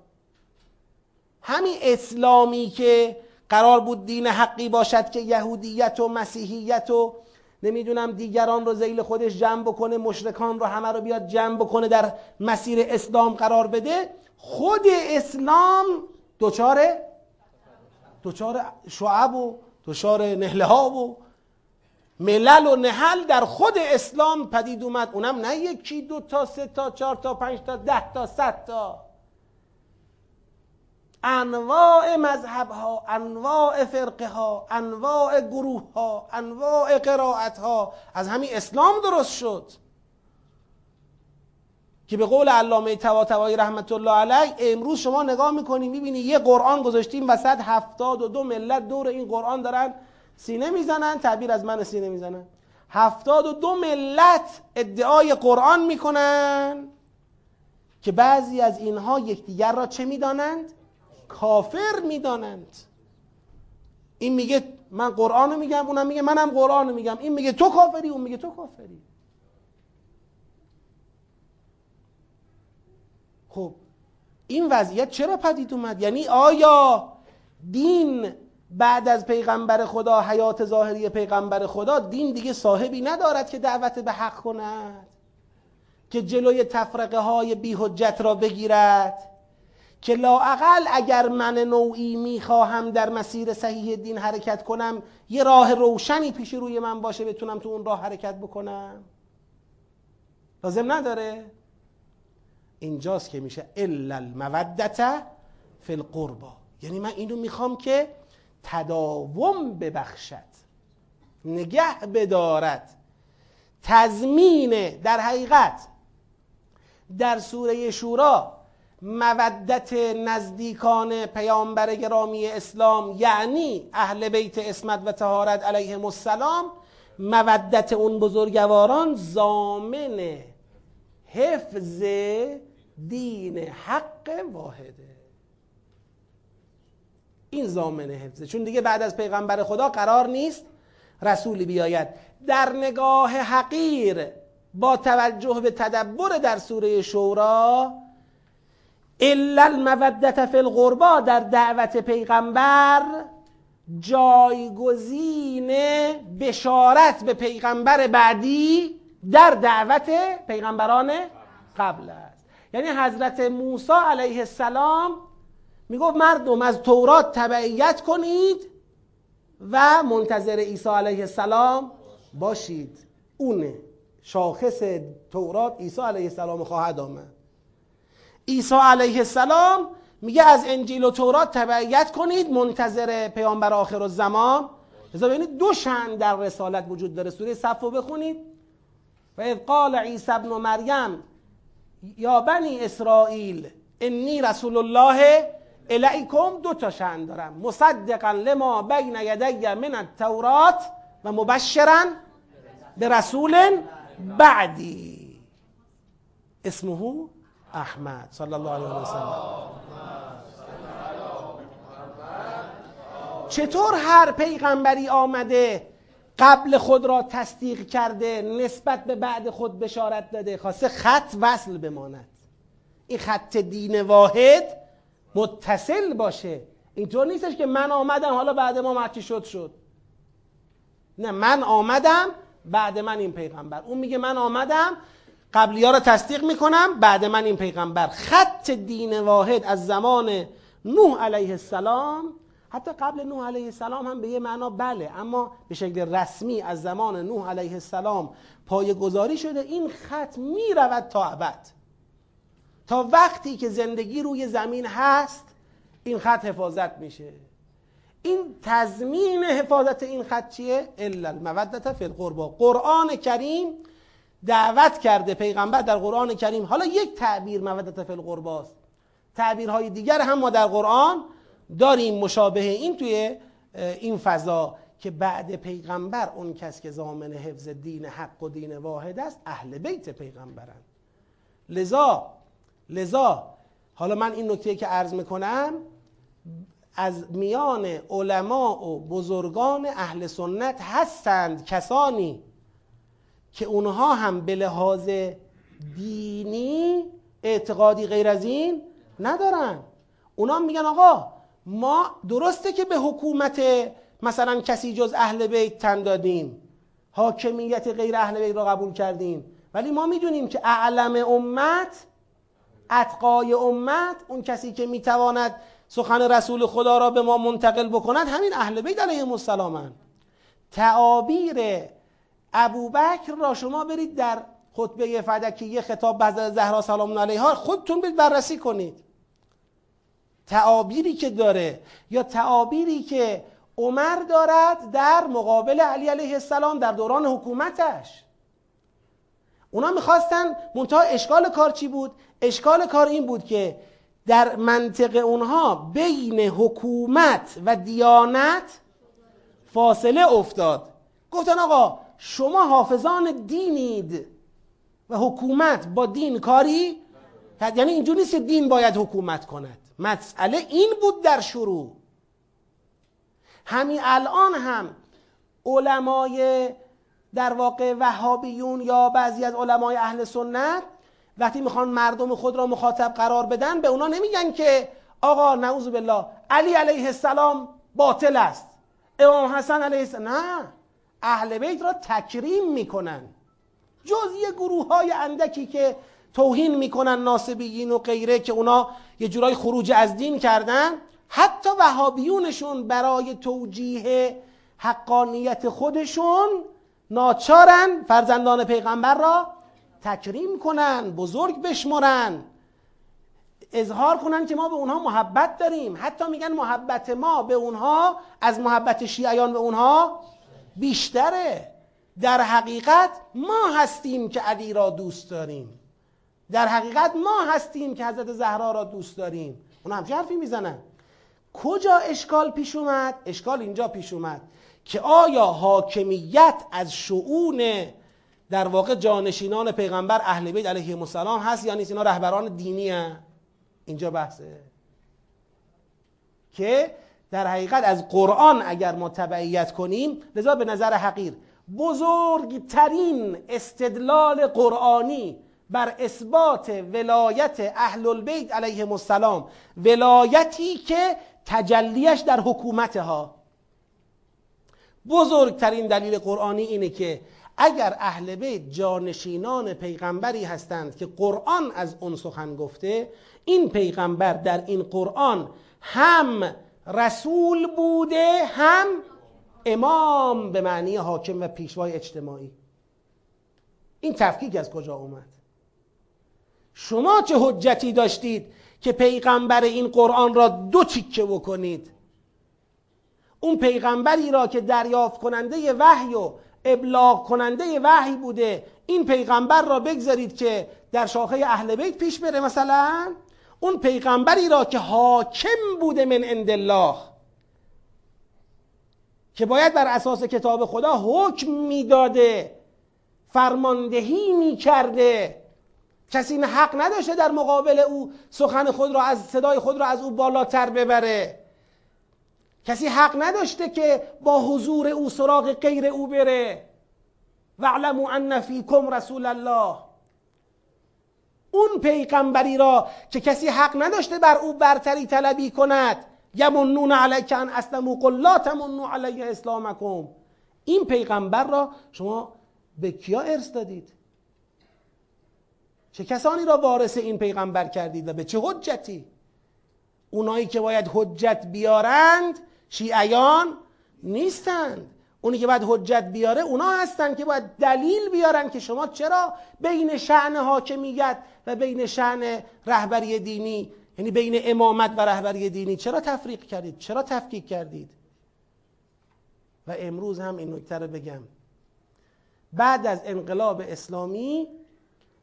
همین اسلامی که قرار بود دین حقی باشد که یهودیت و مسیحیت و نمی‌دونم دیگران رو زیل خودش جمع بکنه مشرکان رو همه رو بیاد جمع بکنه در مسیر اسلام قرار بده خود اسلام دوچاره دوچار شعب و دوچار نهله ها و ملل و نهل در خود اسلام پدید اومد. اونم نه یکی دو تا سه تا چهار تا پنج تا ده تا صد تا. انواع مذهب ها انواع فرقه ها انواع گروه ها انواع قرائت ها از همین اسلام درست شد. که به قول علامه طباطبایی رحمت الله علیه امروز شما نگاه می‌کنی می‌بینی یه قرآن گذاشتیم وسط هفتاد و دو ملت دور این قرآن دارن سینه می‌زنن تعبیر از من سینه می‌زنن. هفتاد و دو ملت ادعای قرآن می‌کنن که بعضی از اینها یکدیگر را چه می‌دانند؟ کافر می‌دانند. این میگه من قرآن میگم اونم میگه منم قرآن میگم. این میگه تو کافری اون میگه تو کافری. خب این وضعیت چرا پدید اومد؟ یعنی آیا دین بعد از پیغمبر خدا حیات ظاهری پیغمبر خدا دین دیگه صاحبی ندارد که دعوت به حق کند. که جلوی تفرقه های بی حجت را بگیرد. که لاعقل اگر من نوعی می‌خواهم در مسیر صحیح دین حرکت کنم یه راه روشنی پیش روی من باشه بتونم تو اون راه حرکت بکنم. لازم نداره؟ اینجاست که میشه الا المودت فی القربا یعنی من اینو می‌خوام که تداوم ببخشد نگه بدارد. تضمین در حقیقت در سوره شورا مودت نزدیکان پیامبر گرامی اسلام یعنی اهل بیت اسمت و تهارت علیهم السلام مودت اون بزرگواران زامن حفظ دین حق واحده. این زامن حفظه. چون دیگه بعد از پیغمبر خدا قرار نیست رسولی بیاید. در نگاه حقیر با توجه به تدبر در سوره شورا الا المودت فی القربا در دعوت پیغمبر جایگزین بشارت به پیغمبر بعدی در دعوت پیغمبران قبل است. یعنی حضرت موسی علیه السلام می‌گفت مردم از تورات تبعیت کنید و منتظر عیسی علیه السلام باشید. اونه شاخص تورات عیسی علیه السلام خواهد آمد. عیسی علیه السلام میگه از انجیل و تورات تبعیت کنید منتظر پیامبر آخر الزمان. لذا ببینید دو شن در رسالت وجود داره. سوره صف رو بخونید. و اذ قال عیسی ابن مریم یا بنی اسرائیل انی رسول الله الیکم دو تا شن دارم. مصدقا لما بین یدی من التورات و مبشرا به رسول بعدی. اسمه احمد صلی الله علیه و سلم. چطور هر پیغمبری آمده قبل خود را تصدیق کرده نسبت به بعد خود بشارت داده خواسته خط وصل بماند. این خط دین واحد متصل باشه. اینطور نیستش که من آمدم حالا بعد ما مچی شد شد. نه من آمدم بعد من این پیغمبر. اون میگه من آمدم قبلی ها رو تصدیق می‌کنم بعد من این پیغمبر. خط دین واحد از زمان نوح علیه السلام حتی قبل نوح علیه السلام هم به یه معنا بله اما به شکل رسمی از زمان نوح علیه السلام پای گذاری شده. این خط می‌رود تا ابد. تا وقتی که زندگی روی زمین هست این خط حفاظت میشه. این تضمین حفاظت این خط چیه؟ الا المودت فی القربا قرآن کریم دعوت کرده پیغمبر در قرآن کریم. حالا یک تعبیر مودت فی القرباست تعبیرهای دیگر هم ما در قرآن داریم مشابه این توی این فضا که بعد پیغمبر اون کس که زامن حفظ دین حق و دین واحد است اهل بیت پیغمبرند لذا لذا حالا من این نکته که عرض می‌کنم از میان علما و بزرگان اهل سنت هستند کسانی که اونها هم به لحاظ دینی اعتقادی غیر از این ندارن. اونا میگن آقا ما درسته که به حکومت مثلا کسی جز اهل بیت تن دادیم حاکمیت غیر اهل بیت را قبول کردیم ولی ما می‌دونیم که اعلم امت اتقای امت اون کسی که می‌تواند سخن رسول خدا را به ما منتقل بکند همین اهل بیت علیهم السلامند تعابیر ابوبکر را شما برید در خطبه فدکیه خطاب به زهرا سلام علیها خودتون برید بررسی کنید. تعابیری که داره یا تعابیری که عمر دارد در مقابل علی علیه السلام در دوران حکومتش. اونا می‌خواستن منتها اشکال کار چی بود؟ اشکال کار این بود که در منطق اونها بین حکومت و دیانت فاصله افتاد. گفتن آقا شما حافظان دینید و حکومت با دین کاری؟ یعنی اینجور نیست که دین باید حکومت کند. مسئله این بود در شروع. همین الان هم علمای در واقع وهابیون یا بعضی از علمای اهل سنت وقتی می‌خوان مردم خود را مخاطب قرار بدن به اونا نمیگن که آقا نعوذ بالله علی علیه السلام باطل است. امام حسن علیه السلام نه اهل بیت را تکریم می‌کنن. جز یه گروه های اندکی که توهین می‌کنن ناسبیین و غیره که اونا یه جورای خروج از دین کردن حتی وهابیونشون برای توجیه حقانیت خودشون ناچارن فرزندان پیغمبر را تکریم کنن بزرگ بشمرن. اظهار کنن که ما به اونها محبت داریم. حتی میگن محبت ما به اونها از محبت شیعیان به اونها بیشتره. در حقیقت ما هستیم که علی را دوست داریم. در حقیقت ما هستیم که حضرت زهرا را دوست داریم. اون همچه حرفی می‌زنن. کجا اشکال پیش اومد؟ اشکال اینجا پیش اومد. که آیا حاکمیت از شعون در واقع جانشینان پیغمبر اهل بیت علیه السلام هست یا نیست؟ اینا رهبران دینی هست اینجا بحثه. که در حقیقت از قرآن اگر ما تبعیت کنیم لذا به نظر حقیر بزرگترین استدلال قرآنی بر اثبات ولایت اهل البیت علیهم السلام ولایتی که تجلیش در حکومت ها بزرگترین دلیل قرآنی اینه که اگر اهل بیت جانشینان پیغمبری هستند که قرآن از اون سخن گفته این پیغمبر در این قرآن هم رسول بوده هم امام به معنی حاکم و پیشوای اجتماعی. این تفکیک از کجا اومد؟ شما چه حجتی داشتید که پیغمبر این قرآن را دو تیکه بکنید؟ اون پیغمبری را که دریافت کننده وحی و ابلاغ کننده وحی بوده این پیغمبر را بگذارید که در شاخه اهل بیت پیش بره مثلا؟ اون پیغمبری را که حاکم بوده من عند الله که باید بر اساس کتاب خدا حکم می‌داده فرماندهی می‌کرده. کسی حق نداشته در مقابل او سخن خود را از صدای خود را از او بالاتر ببره. کسی حق نداشته که با حضور او سراغ غیر او بره. واعلموا ان فیکم رسول الله. اون پیغمبری را که کسی حق نداشته بر او برتری طلبی کند یمنون علیک ان اسلموا قل لا تمنوا علی اسلامکم. این پیغمبر را شما به کیا ارث دادید؟ چه کسانی را وارث این پیغمبر کردید و به چه حجتی؟ اونایی که باید حجت بیارند شیعیان نیستند. اونی که باید حجت بیاره اونا هستن که باید دلیل بیارن که شما چرا بین شعن حاکمیت و بین شعن رهبری دینی یعنی بین امامت و رهبری دینی چرا تفریق کردید؟ چرا تفکیک کردید؟ و امروز هم این نکته رو بگم. بعد از انقلاب اسلامی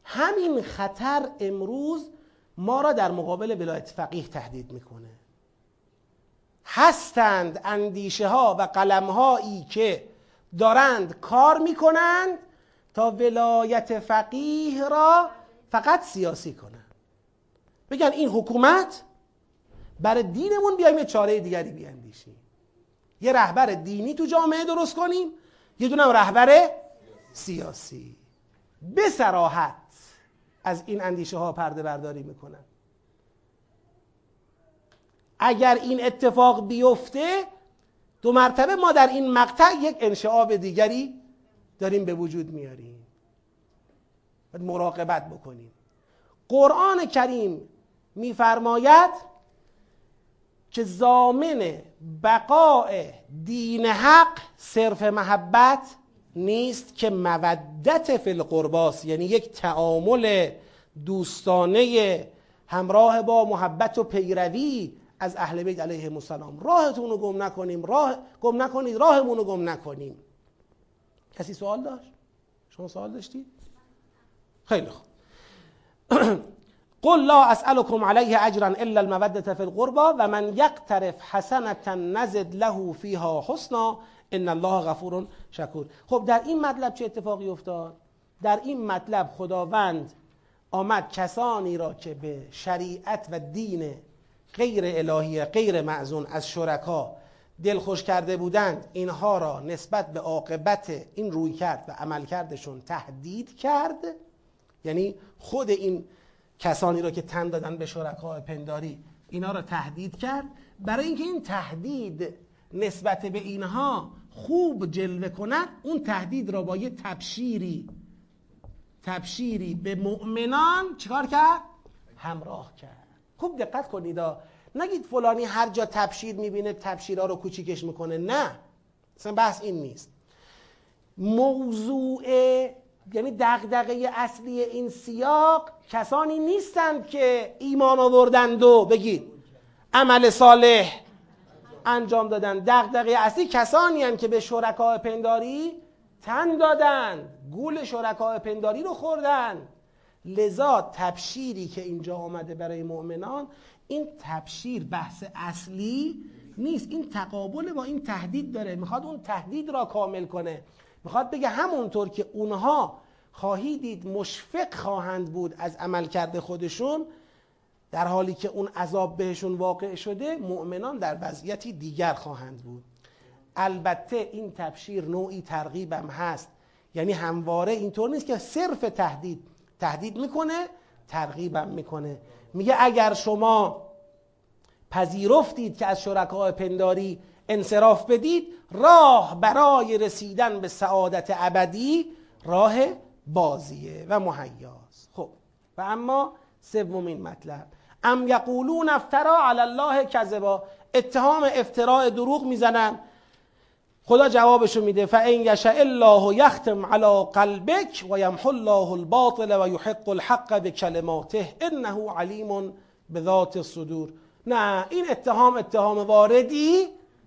همین خطر امروز ما را در مقابل ولایت فقیه تهدید می‌کنه. هستند اندیشه ها و قلم هایی که دارند کار می‌کنند تا ولایت فقیه را فقط سیاسی کنند. بگن این حکومت برای دینمون بیایم یه چاره دیگری بیاندیشیم. یه رهبر دینی تو جامعه درست کنیم یه دونم رهبر سیاسی. به سراحت از این اندیشه ها پرده برداری می‌کنن. اگر این اتفاق بیفته دو مرتبه ما در این مقطع یک انشعاب دیگری داریم به وجود میاریم. باید مراقبت بکنیم. قرآن کریم میفرماید که زامن بقاء دین حق صرف محبت نیست که مودت فی القرباس یعنی یک تعامل دوستانه همراه با محبت و پیروی از اهل بیت علیه السلام. راهتون رو گم نکنیم راه گم نکنید راهمون رو گم نکنیم. کسی سوال داشت؟ شما سوال داشتید خیلی خوب. [CLEARS THROAT] قل لا اسألكم علیه اجرا الا المودة فی القربا و من یقترف حسنة نزد له فیها حسنا ان الله غفور شکور. خب در این مطلب چه اتفاقی افتاد؟ در این مطلب خداوند آمد کسانی را که به شریعت و دین غیر الهی غیر معزون از شرکا دلخوش کرده بودند اینها را نسبت به عاقبت این روی کرد و عملکردشون تهدید کرد. یعنی خود این کسانی را که تن دادن به شرکای پنداری اینا را تهدید کرد. برای اینکه این تهدید نسبت به اینها خوب جلوه کند اون تهدید را با یه تبشیری تبشیری به مؤمنان چیکار کرد؟ همراه کرد. خوب دقت کنید نگید فلانی هر جا تبشیر می‌بینه تبشیرها رو کوچیکش می‌کنه. نه. اصلا بحث این نیست. موضوع یعنی دغدغه اصلی این سیاق کسانی نیستند که ایمان آوردند و بگید عمل صالح انجام دادن. دغدغه اصلی کسانی هستند که به شرکای پنداری تن دادن. گول شرکای پنداری رو خوردن. لذا تبشیری که اینجا آمده برای مؤمنان این تبشیر بحث اصلی نیست. این تقابل با این تهدید داره. می‌خواد اون تهدید را کامل کنه. می‌خواد بگه همونطور که اونها خواهی دید مشفق خواهند بود از عمل کرده خودشون در حالی که اون عذاب بهشون واقع شده مؤمنان در وضعیتی دیگر خواهند بود. البته این تبشیر نوعی ترغیبم هست. یعنی همواره اینطور نیست که صرف تهدید تهدید می‌کنه ترغیبم می‌کنه. میگه اگر شما پذیرفتید که از شرکای پنداری انصراف بدید راه برای رسیدن به سعادت ابدی راه بازیه و مهیاست. خب و اما سومین مطلب. ام یقولون افترا علی الله کذبا. اتهام افتراع دروغ می‌زنن. خدا جوابشو میده فان یشاء الله یختم علی قلبک و یمحو الله الباطل و یحق الحق بکلماته انه علیم بذات الصدور. نه این اتهام اتهام واردی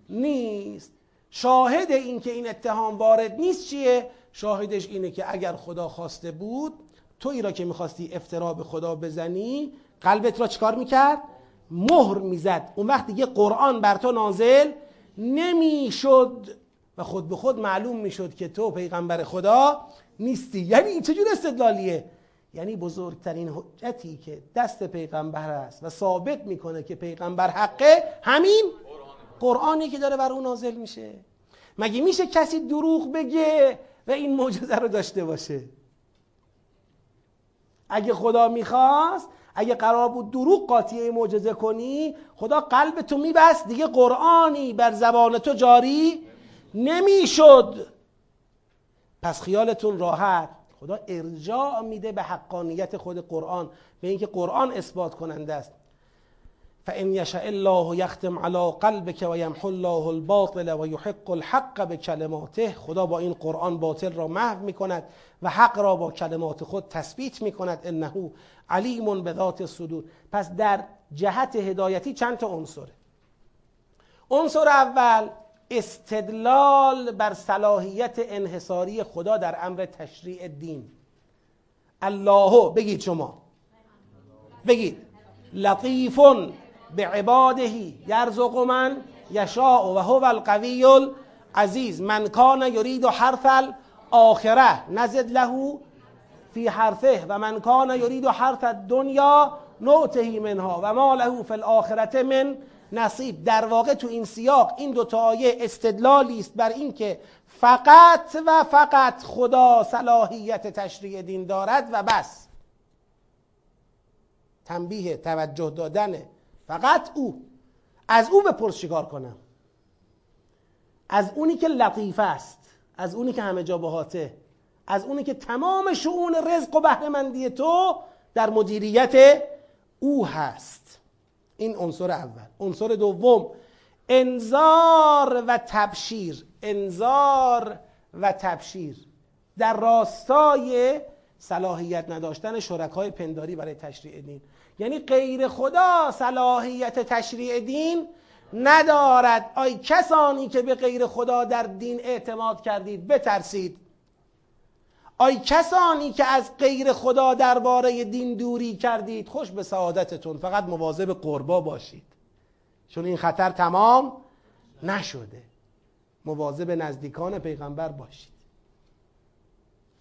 نیست. شاهد این که این اتهام وارد نیست چیه؟ شاهدش اینه که اگر خدا خواسته بود توی را که می‌خواستی افترا به خدا بزنی قلبت را چکار می‌کرد؟ مهر می‌زد. اون وقت دیگه قرآن بر تو نازل نمی‌شد. و خود به خود معلوم می‌شد که تو پیغمبر خدا نیستی. یعنی این چجور استدلالیه؟ یعنی بزرگترین حجتی که دست پیغمبر است و ثابت می‌کنه که پیغمبر حقه همین قرآنی که داره بر اون نازل میشه. مگه میشه کسی دروغ بگه و این معجزه رو داشته باشه؟ اگه خدا می‌خواست اگه قرار بود دروغ قاطیه معجزه کنی خدا قلب تو میبست. دیگه قرآنی بر زبان تو جاری نمی‌شد. پس خیالتون راحت. خدا ارجاع میده به حقانیت خود قرآن به اینکه قرآن اثبات کننده است. فان یشاء الله یختم علی قلبک و یمحو الله الباطل و یحق الحق بکلماته خدا با این قرآن باطل را محو می‌کند و حق را با کلمات خود تثبیت می‌کند. انه علیم به ذات الصدور. پس در جهت هدایتی چند تا عنصره؟ عنصر اول استدلال بر صلاحیت انحصاری خدا در امر تشریع دین. الله بگید شما. بگید. لطیف به عباده یرزق من یشاء و هو القوی العزیز. من کان یرید حرف الاخره. نزد له فی حرفه. و من کان یرید حرف الدنیا نعطه منها و ما له فی الاخره من نصیب. در واقع تو این سیاق این دو آیه استدلالی است بر اینکه فقط و فقط خدا صلاحیت تشریع دین دارد و بس. تنبیه توجه دادن فقط او. از او بپرس چیکار کنم؟ از اونی که لطیف است از اونی که همه جا بهاته از اونی که تمام شعون رزق و بهرهمندی تو در مدیریت او هست. این عنصر اول. عنصر دوم انذار و تبشیر. انذار و تبشیر. در راستای صلاحیت نداشتن شرکای پنداری برای تشریع دین. یعنی غیر خدا صلاحیت تشریع دین ندارد. آی کسانی که به غیر خدا در دین اعتماد کردید بترسید. آی کسانی که از غیر خدا درباره دین دوری کردید خوش به سعادتتون. فقط مواظب قربا باشید. چون این خطر تمام نشده. مواظب نزدیکان پیغمبر باشید.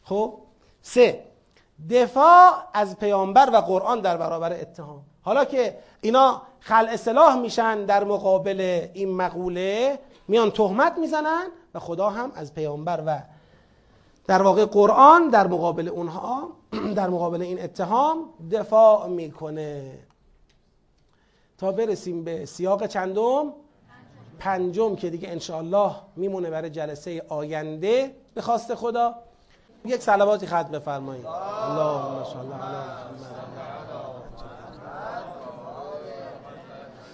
خب؟ سه دفاع از پیامبر و قرآن در برابر اتهام. حالا که اینا خل اصلاح میشن در مقابل این مقوله میان تهمت می‌زنن و خدا هم از پیامبر و در واقع قرآن در مقابل اونها [CLEARS THROAT] در مقابل این اتهام دفاع می‌کنه. تا برسیم به سیاق چندم؟ پنجم که دیگه انشاءالله میمونه برای جلسه آینده به خواست خدا. یک سلواتی خط بفرمایید. اللهم صل علی محمد.